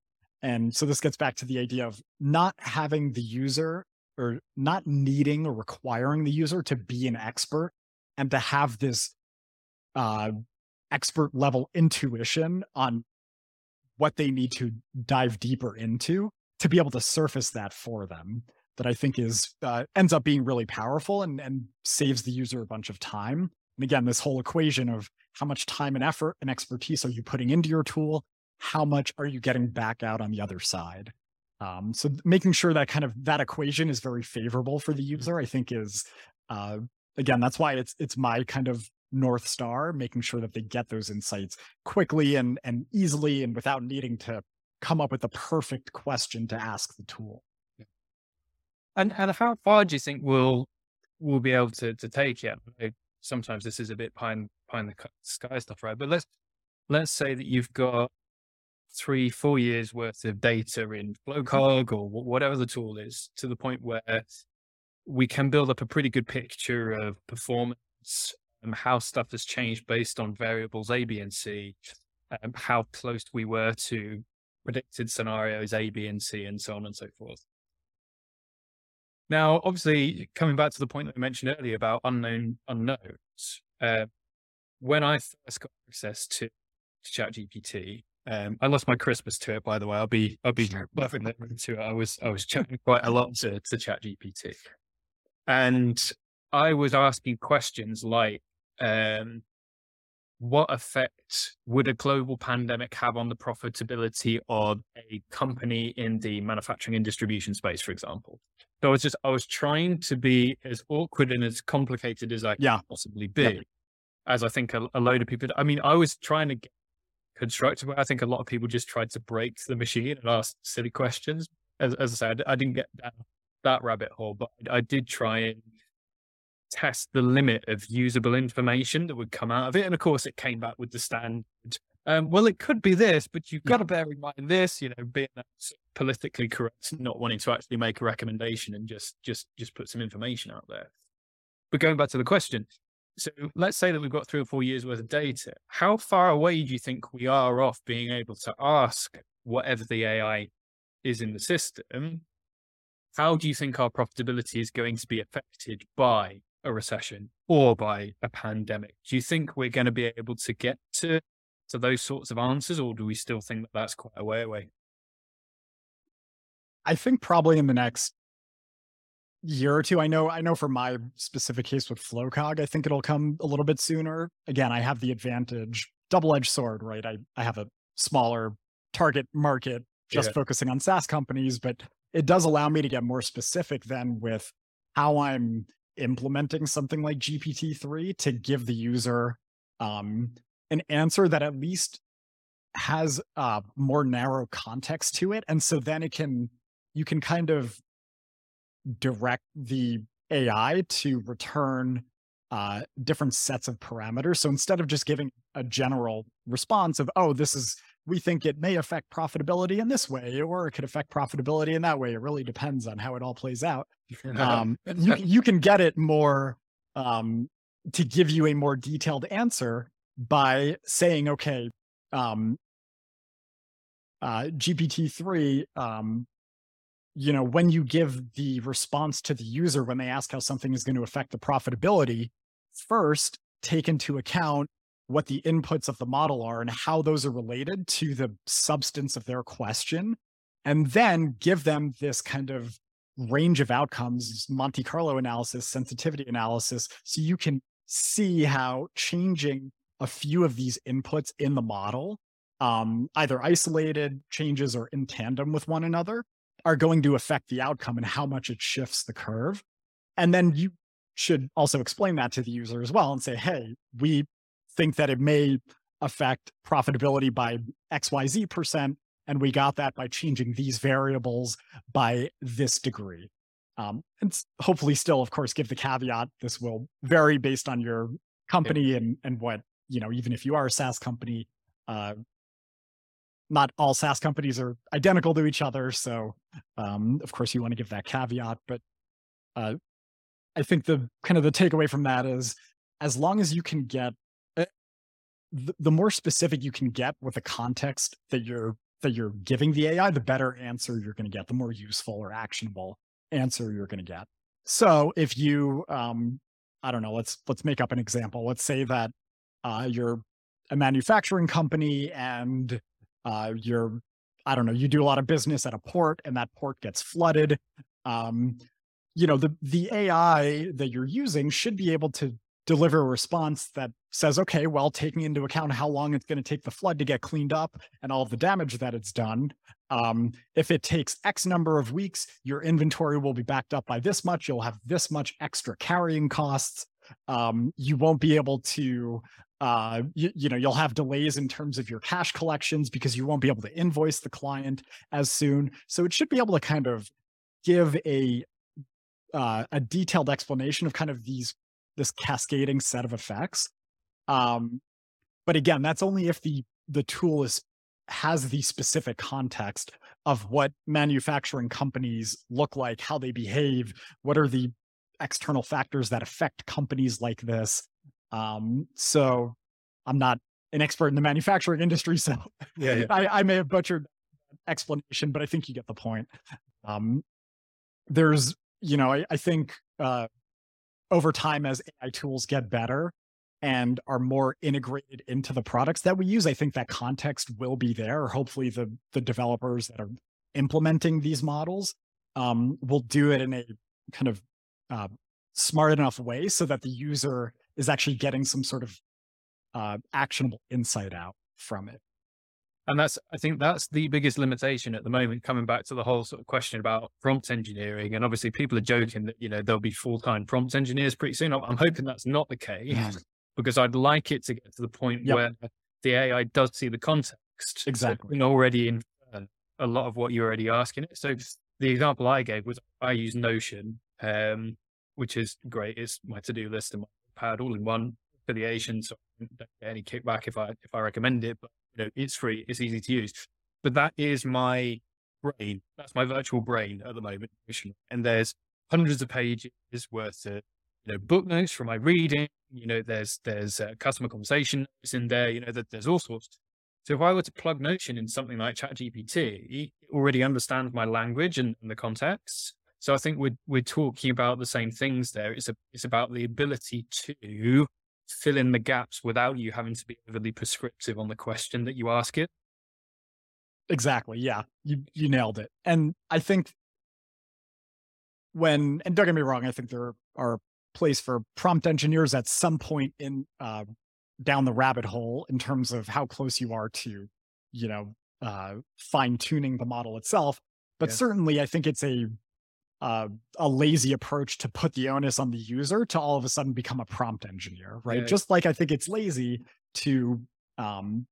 Speaker 1: And so this gets back to the idea of not having the user or not needing or requiring the user to be an expert and to have this uh, expert level intuition on what they need to dive deeper into to be able to surface that for them that I think is uh, ends up being really powerful and, and saves the user a bunch of time. And again, this whole equation of how much time and effort and expertise are you putting into your tool how much are you getting back out on the other side? Um, so making sure that kind of that equation is very favorable for the mm-hmm. user, I think is uh, again that's why it's it's my kind of north star, making sure that they get those insights quickly and and easily and without needing to come up with the perfect question to ask the tool.
Speaker 2: And and how far do you think we'll we'll be able to to take it? Sometimes this is a bit in, the sky stuff, right? But let's let's say that you've got three, four years worth of data in Flowcog or whatever the tool is to the point where we can build up a pretty good picture of performance and how stuff has changed based on variables A, B, and C, um, how close we were to predicted scenarios A, B, and C, and so on and so forth. Now, obviously, coming back to the point that I mentioned earlier about unknown unknowns, uh, when I first got access to, to ChatGPT, um, I lost my Christmas to it, by the way. I'll be I'll be loving that it. I was I was chatting quite a lot to, to Chat GPT, and I was asking questions like, um, "What effect would a global pandemic have on the profitability of a company in the manufacturing and distribution space, for example?" So I was just I was trying to be as awkward and as complicated as I yeah. could possibly be. Yeah. As I think a, a load of people, I mean, I was trying to get constructive. I think a lot of people just tried to break the machine and ask silly questions. As, as I said, I didn't get down that rabbit hole, but I did try and test the limit of usable information that would come out of it. And of course, it came back with the standard Um, well, it could be this, but you've got to bear in mind this, you know, being politically correct, not wanting to actually make a recommendation and just just just put some information out there. But going back to the question, so let's say that we've got three or four years worth of data. How far away do you think we are off being able to ask whatever the AI is in the system? How do you think our profitability is going to be affected by a recession or by a pandemic? Do you think we're going to be able to get to to those sorts of answers, or do we still think that that's quite a way away?
Speaker 1: I think probably in the next year or two. I know, I know for my specific case with Flowcog, I think it'll come a little bit sooner. Again, I have the advantage, double-edged sword, right? I, I have a smaller target market just yeah. focusing on SaaS companies, but it does allow me to get more specific then with how I'm implementing something like GPT-3 to give the user um, an answer that at least has uh, more narrow context to it. And so then it can, you can kind of direct the AI to return uh, different sets of parameters. So instead of just giving a general response of, oh, this is, we think it may affect profitability in this way, or it could affect profitability in that way. It really depends on how it all plays out. Um, you, you can get it more um, to give you a more detailed answer by saying, okay, um, uh, GPT-3, um, you know, when you give the response to the user when they ask how something is going to affect the profitability, first take into account what the inputs of the model are and how those are related to the substance of their question, and then give them this kind of range of outcomes, Monte Carlo analysis, sensitivity analysis, so you can see how changing a few of these inputs in the model, um, either isolated changes or in tandem with one another, are going to affect the outcome and how much it shifts the curve. And then you should also explain that to the user as well and say, hey, we think that it may affect profitability by XYZ percent. And we got that by changing these variables by this degree. Um, and hopefully still, of course, give the caveat, this will vary based on your company and, and what you know, even if you are a SaaS company, uh, not all SaaS companies are identical to each other. So, um, of course, you want to give that caveat. But uh, I think the kind of the takeaway from that is, as long as you can get uh, the, the more specific you can get with the context that you're that you're giving the AI, the better answer you're going to get, the more useful or actionable answer you're going to get. So, if you, um, I don't know, let's let's make up an example. Let's say that uh, you're a manufacturing company and uh, you're, I don't know, you do a lot of business at a port and that port gets flooded. Um, you know, the the AI that you're using should be able to deliver a response that says, okay, well, taking into account how long it's going to take the flood to get cleaned up and all the damage that it's done, um, if it takes X number of weeks, your inventory will be backed up by this much. You'll have this much extra carrying costs. Um, you won't be able to uh, you, you, know you'll have delays in terms of your cash collections because you won't be able to invoice the client as soon. So it should be able to kind of give a uh, a detailed explanation of kind of these this cascading set of effects. Um, but again that's only if the the tool is has the specific context of what manufacturing companies look like how they behave what are the external factors that affect companies like this um, so I'm not an expert in the manufacturing industry, so yeah, yeah. I, I, may have butchered explanation, but I think you get the point. Um, there's, you know, I, I think uh, over time as AI tools get better and are more integrated into the products that we use, I think that context will be there. Hopefully, the the developers that are implementing these models um, will do it in a kind of uh, smart enough way so that the user is actually getting some sort of uh, actionable insight out from it.
Speaker 2: And that's, I think that's the biggest limitation at the moment, coming back to the whole sort of question about prompt engineering. And obviously people are joking that, you know, there'll be full-time prompt engineers pretty soon. I'm hoping that's not the case mm. because I'd like it to get to the point yep. where the AI does see the context.
Speaker 1: Exactly.
Speaker 2: And already in a lot of what you're already asking it. So the example I gave was I use Notion, um, which is great. It's my to-do list and my all in one affiliation, so I don't get any kickback if I if I recommend it. But you know, it's free, it's easy to use. But that is my brain. That's my virtual brain at the moment. And there's hundreds of pages worth of, you know, book notes from my reading. You know, there's, there's uh, customer conversation in there, you know, that there's all sorts. So if I were to plug Notion in something like ChatGPT, it already understands my language and, and the context. So I think we're we're talking about the same things there. It's a it's about the ability to fill in the gaps without you having to be overly prescriptive on the question that you ask it.
Speaker 1: Exactly. Yeah. You you nailed it. And I think when and don't get me wrong, I think there are place for prompt engineers at some point in uh, down the rabbit hole in terms of how close you are to, you know, uh, fine tuning the model itself. But yeah. certainly, I think it's a uh, a lazy approach to put the onus on the user to all of a sudden become a prompt engineer, right? Yeah. Just like I think it's lazy to, um,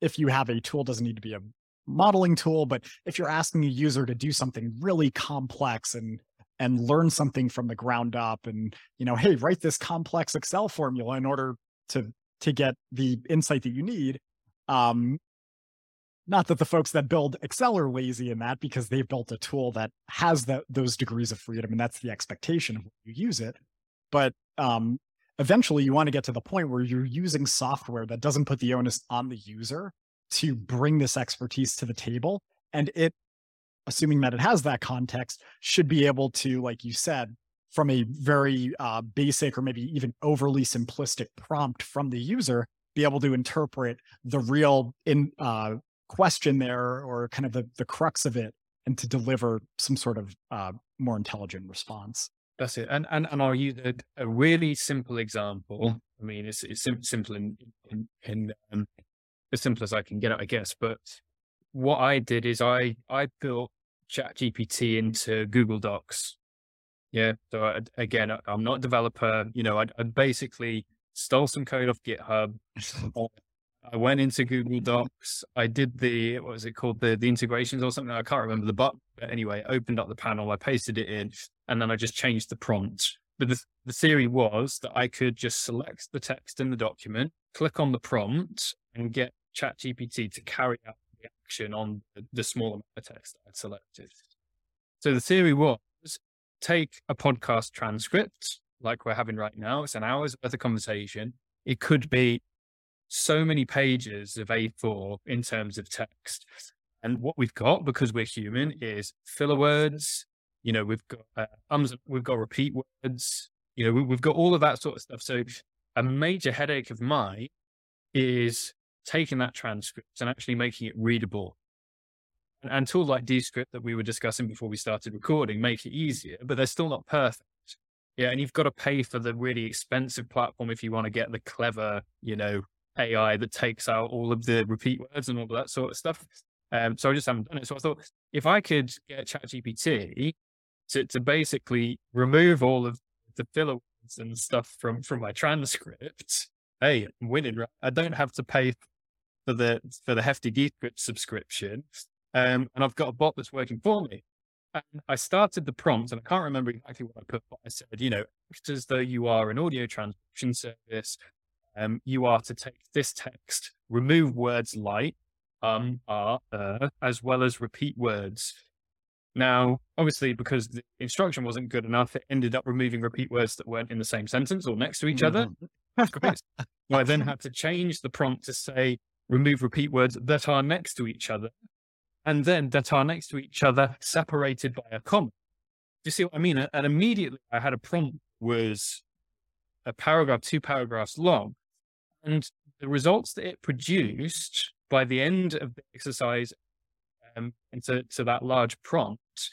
Speaker 1: if you have a tool, doesn't need to be a modeling tool, but if you're asking a user to do something really complex and and learn something from the ground up, and you know, hey, write this complex Excel formula in order to to get the insight that you need, um, not that the folks that build Excel are lazy in that because they've built a tool that has that those degrees of freedom and that's the expectation of when you use it. But um, eventually you want to get to the point where you're using software that doesn't put the onus on the user to bring this expertise to the table. And it, assuming that it has that context, should be able to, like you said, from a very uh, basic or maybe even overly simplistic prompt from the user, be able to interpret the real in uh, question there or kind of the, the crux of it and to deliver some sort of uh, more intelligent response.
Speaker 2: That's it. And and, and I'll use a, a really simple example. I mean, it's, it's sim- simple in, in, in um, as simple as I can get it, I guess. But what I did is I, I built ChatGPT into Google Docs. Yeah. So I, again, I'm not a developer. You know, I, I basically stole some code off GitHub, I went into Google Docs. I did the what was it called the the integrations or something. I can't remember the button. But anyway, opened up the panel. I pasted it in, and then I just changed the prompt. But the, the theory was that I could just select the text in the document, click on the prompt, and get ChatGPT to carry out the action on the, the small amount of text I'd selected. So the theory was take a podcast transcript like we're having right now. It's an hour's worth of conversation. It could be so many pages of A4 in terms of text. And what we've got, because we're human, is filler words. You know, we've got uh, ums, we've got repeat words. You know, we, we've got all of that sort of stuff. So a major headache of mine is taking that transcript and actually making it readable. And, and tools like Descript that we were discussing before we started recording make it easier, but they're still not perfect. Yeah, and you've got to pay for the really expensive platform if you want to get the clever, you know, AI that takes out all of the repeat words and all of that sort of stuff. Um, so I just haven't done it. So I thought if I could get ChatGPT to, to basically remove all of the filler words and stuff from, from my transcript, hey, I'm winning. Right? I don't have to pay for the for the hefty Descript subscription, um, and I've got a bot that's working for me. And I started the prompt, and I can't remember exactly what I put, but I said, you know, act as though you are an audio transcription service um, you are to take this text, remove words like um, are, uh, as well as repeat words. Now, obviously, because the instruction wasn't good enough, it ended up removing repeat words that weren't in the same sentence or next to each other. Mm-hmm. I then had to change the prompt to say, remove repeat words that are next to each other, and then that are next to each other, separated by a comma. Do you see what I mean? And immediately I had a prompt was a paragraph, two paragraphs long, and the results that it produced by the end of the exercise um, into to that large prompt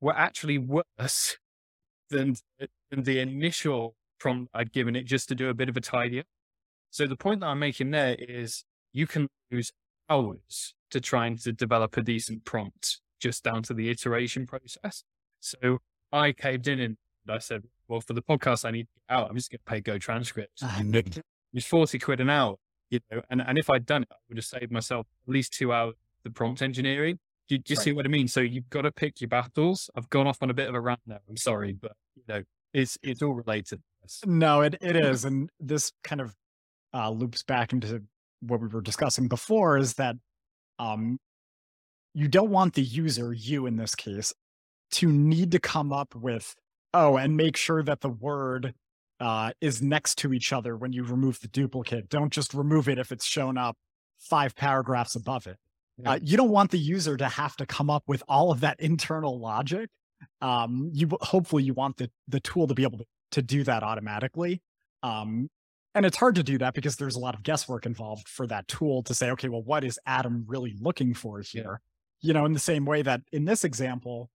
Speaker 2: were actually worse than, than the initial prompt I'd given it just to do a bit of a tidy up. So the point that I'm making there is you can lose hours to trying to develop a decent prompt just down to the iteration process. So I caved in and I said, well, for the podcast I need to get out, I'm just going to pay Go transcripts. It's 40 quid an hour, you know, and, and if I'd done it, I would have saved myself at least two hours the prompt engineering. Do, do you right. see what I mean? So you've got to pick your battles. I've gone off on a bit of a rant now. I'm sorry, but you know, it's, it's all related.
Speaker 1: No, it, it is. And this kind of uh, loops back into what we were discussing before is that um, you don't want the user, you in this case, to need to come up with, oh, and make sure that the word uh, is next to each other when you remove the duplicate. Don't just remove it if it's shown up five paragraphs above it. Yeah. Uh, you don't want the user to have to come up with all of that internal logic. Um, you hopefully you want the the tool to be able to, to do that automatically. Um, and it's hard to do that because there's a lot of guesswork involved for that tool to say, okay, well, what is Adam really looking for here? You know, in the same way that in this example,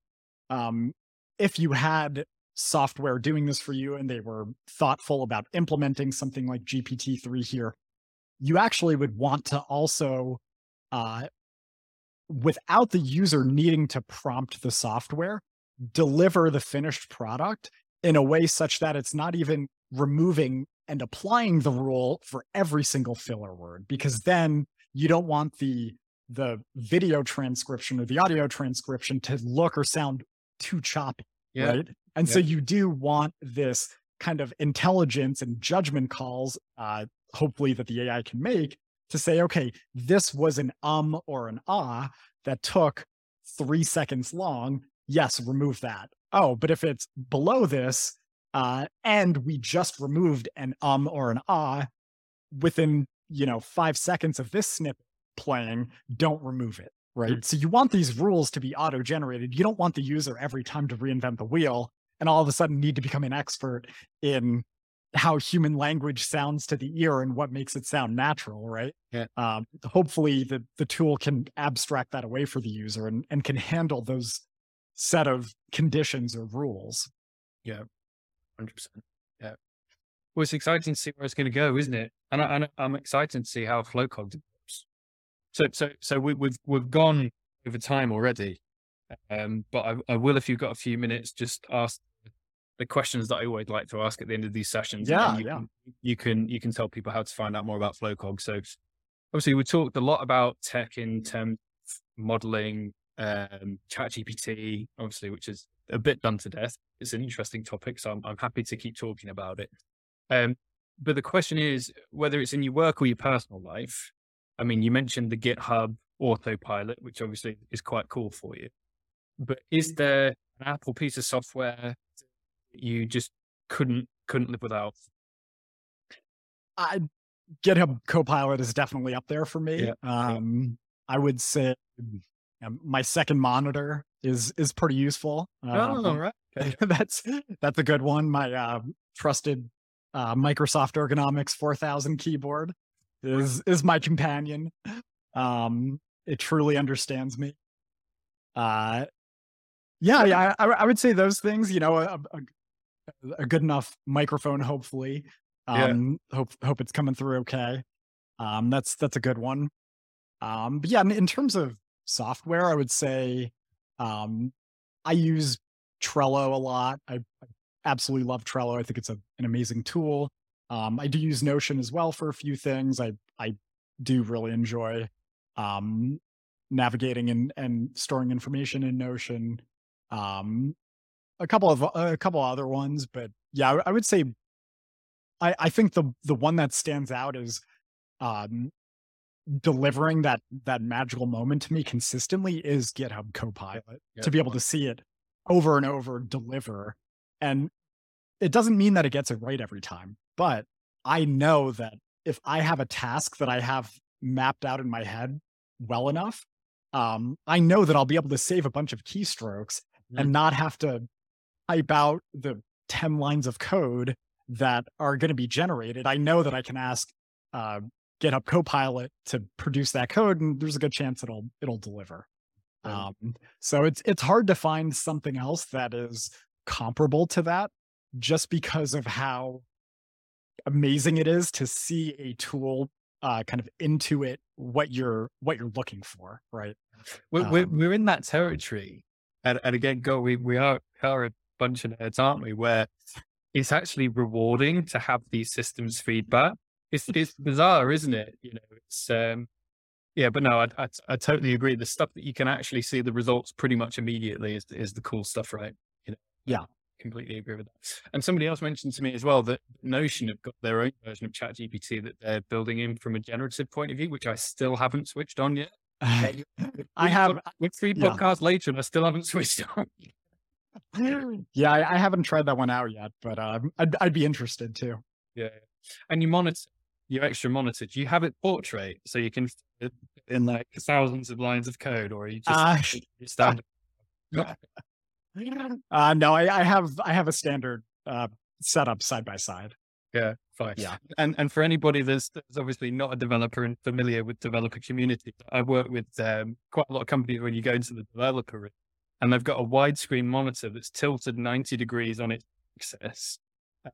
Speaker 1: um, if you had software doing this for you and they were thoughtful about implementing something like GPT-3 here, you actually would want to also, uh, without the user needing to prompt the software, deliver the finished product in a way such that it's not even removing and applying the rule for every single filler word, because then you don't want the the video transcription or the audio transcription to look or sound too choppy, yeah. right? And yeah. so you do want this kind of intelligence and judgment calls, uh, hopefully that the AI can make to say, okay, this was an um or an ah that took three seconds long. Yes, remove that. Oh, but if it's below this, uh, and we just removed an um or an ah within, you know, five seconds of this snip playing, don't remove it right? Mm-hmm. So you want these rules to be auto generated. You don't want the user every time to reinvent the wheel and all of a sudden need to become an expert in how human language sounds to the ear and what makes it sound natural, right?
Speaker 2: Yeah.
Speaker 1: Um, hopefully the the tool can abstract that away for the user and, and can handle those set of conditions or rules.
Speaker 2: Yeah, hundred percent. Yeah. Well, it's exciting to see where it's going to go, isn't it? And, I, am excited to see how FlowCog. So, so, so we, we've we've gone over time already, um, but I, I will, if you've got a few minutes, just ask the questions that I always like to ask at the end of these sessions.
Speaker 1: Yeah,
Speaker 2: you,
Speaker 1: yeah.
Speaker 2: Can, you can you can tell people how to find out more about FlowCog. So obviously we talked a lot about tech in terms of modeling, um, ChatGPT, obviously, which is a bit done to death. It's an interesting topic, so I'm, I'm happy to keep talking about it. Um, but the question is whether it's in your work or your personal life. I mean, you mentioned the GitHub autopilot, which obviously is quite cool for you. But is there an Apple piece of software you just couldn't couldn't live without?
Speaker 1: I GitHub Copilot is definitely up there for me. Yeah. Um, I would say um, my second monitor is is pretty useful.
Speaker 2: Um, oh, right.
Speaker 1: Okay. that's that's a good one. My uh, trusted uh, Microsoft Ergonomics 4000 keyboard is is my companion. Um, it truly understands me. Uh, yeah, yeah, I, I would say those things. You know, a, a, a good enough microphone, hopefully. Um, yeah. hope hope it's coming through okay. Um, that's that's a good one. Um, but yeah, in, in terms of software, I would say um, I use Trello a lot. I, I absolutely love Trello. I think it's a, an amazing tool. Um, I do use Notion as well for a few things. I I do really enjoy um, navigating and and storing information in Notion. Um, a couple of a couple other ones, but yeah, I, I would say I I think the the one that stands out is um, delivering that that magical moment to me consistently is GitHub Copilot to be able to see it over and over deliver. And it doesn't mean that it gets it right every time, but I know that if I have a task that I have mapped out in my head well enough, um, I know that I'll be able to save a bunch of keystrokes mm. and not have to type out the 10 lines of code that are going to be generated. I know that I can ask uh, GitHub Copilot to produce that code, and there's a good chance it'll it'll deliver. Um, so it's it's hard to find something else that is comparable to that, just because of how amazing it is to see a tool uh, kind of intuit what you're what you're looking for, right?
Speaker 2: We're um, we're, we're in that territory, and, and again, go we we are we are a bunch of nerds, aren't we? Where it's actually rewarding to have these systems feedback it's it's bizarre, isn't it? You know, it's um, yeah, but no, I, I, I totally agree. The stuff that you can actually see the results pretty much immediately is is the cool stuff, right? You know,
Speaker 1: yeah,
Speaker 2: completely agree with that. And somebody else mentioned to me as well that Notion have got their own version of ChatGPT that they're building in from a generative point of view, which I still haven't switched on yet.
Speaker 1: I have
Speaker 2: with three yeah. podcasts later, and I still haven't switched on.
Speaker 1: yeah, I, I, haven't tried that one out yet, but uh, I'd, I'd be interested too.
Speaker 2: Yeah, and you monitor your extra monitor. Do you have it portrait so you can in like thousands of lines of code, or you just uh, you stand?
Speaker 1: Uh, no, I, I, have I have a standard uh, setup side by side.
Speaker 2: Yeah, fine.
Speaker 1: Yeah,
Speaker 2: and and for anybody that's, that's obviously not a developer and familiar with developer community, I work with um, quite a lot of companies when you go into the developer room, and they've got a widescreen monitor that's tilted ninety degrees on its axis,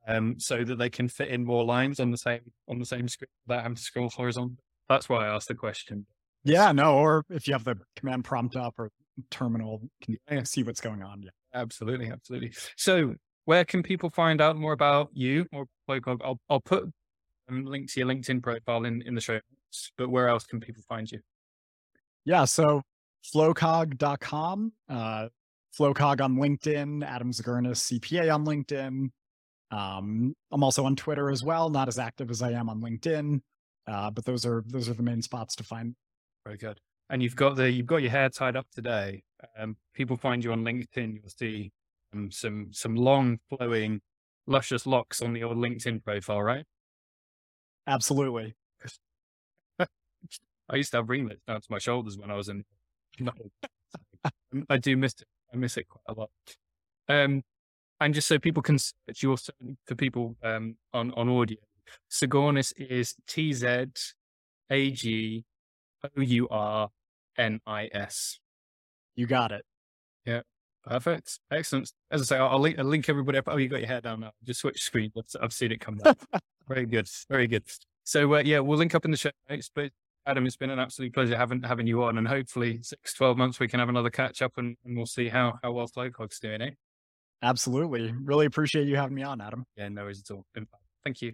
Speaker 2: um, so that they can fit in more lines on the same on the same screen without having to scroll horizontal. That's why I asked the question.
Speaker 1: Yeah, no, or if you have the command prompt up or terminal, can you see what's going on? Yeah,
Speaker 2: absolutely, absolutely. So where can people find out more about you? Or like, I'll, I'll put a link to your LinkedIn profile in, in the show notes, but where else can people find you?
Speaker 1: Yeah. So flowcog.com, uh, FlowCog on LinkedIn, Adam Tzagournis, CPA on LinkedIn. Um, I'm also on Twitter as well, not as active as I am on LinkedIn. Uh, but those are, those are the main spots to find.
Speaker 2: Very good. And you've got the, you've got your hair tied up today. Um, people find you on LinkedIn. You'll see um, some some long flowing, luscious locks on the old LinkedIn profile, right?
Speaker 1: Absolutely.
Speaker 2: I used to have ringlets down to my shoulders when I was in. No, I do miss it. I miss it quite a lot. Um, and just so people can search your for people um, on on audio, Tzagournis is T Z A G O U R N I S.
Speaker 1: You got it.
Speaker 2: Yeah. Perfect. Excellent. As I say, I'll, I'll, link, I'll link, everybody up. Oh, you got your hair down now. Just switch screen. I've, I've seen it come back. Very good. Very good. So, uh, yeah, we'll link up in the show notes. But Adam, it's been an absolute pleasure having having you on. And hopefully, six, 12 months, we can have another catch up and, and we'll see how, how well FlowCog's doing, eh?
Speaker 1: Absolutely. Really appreciate you having me on, Adam.
Speaker 2: Yeah, no worries at all. Thank you.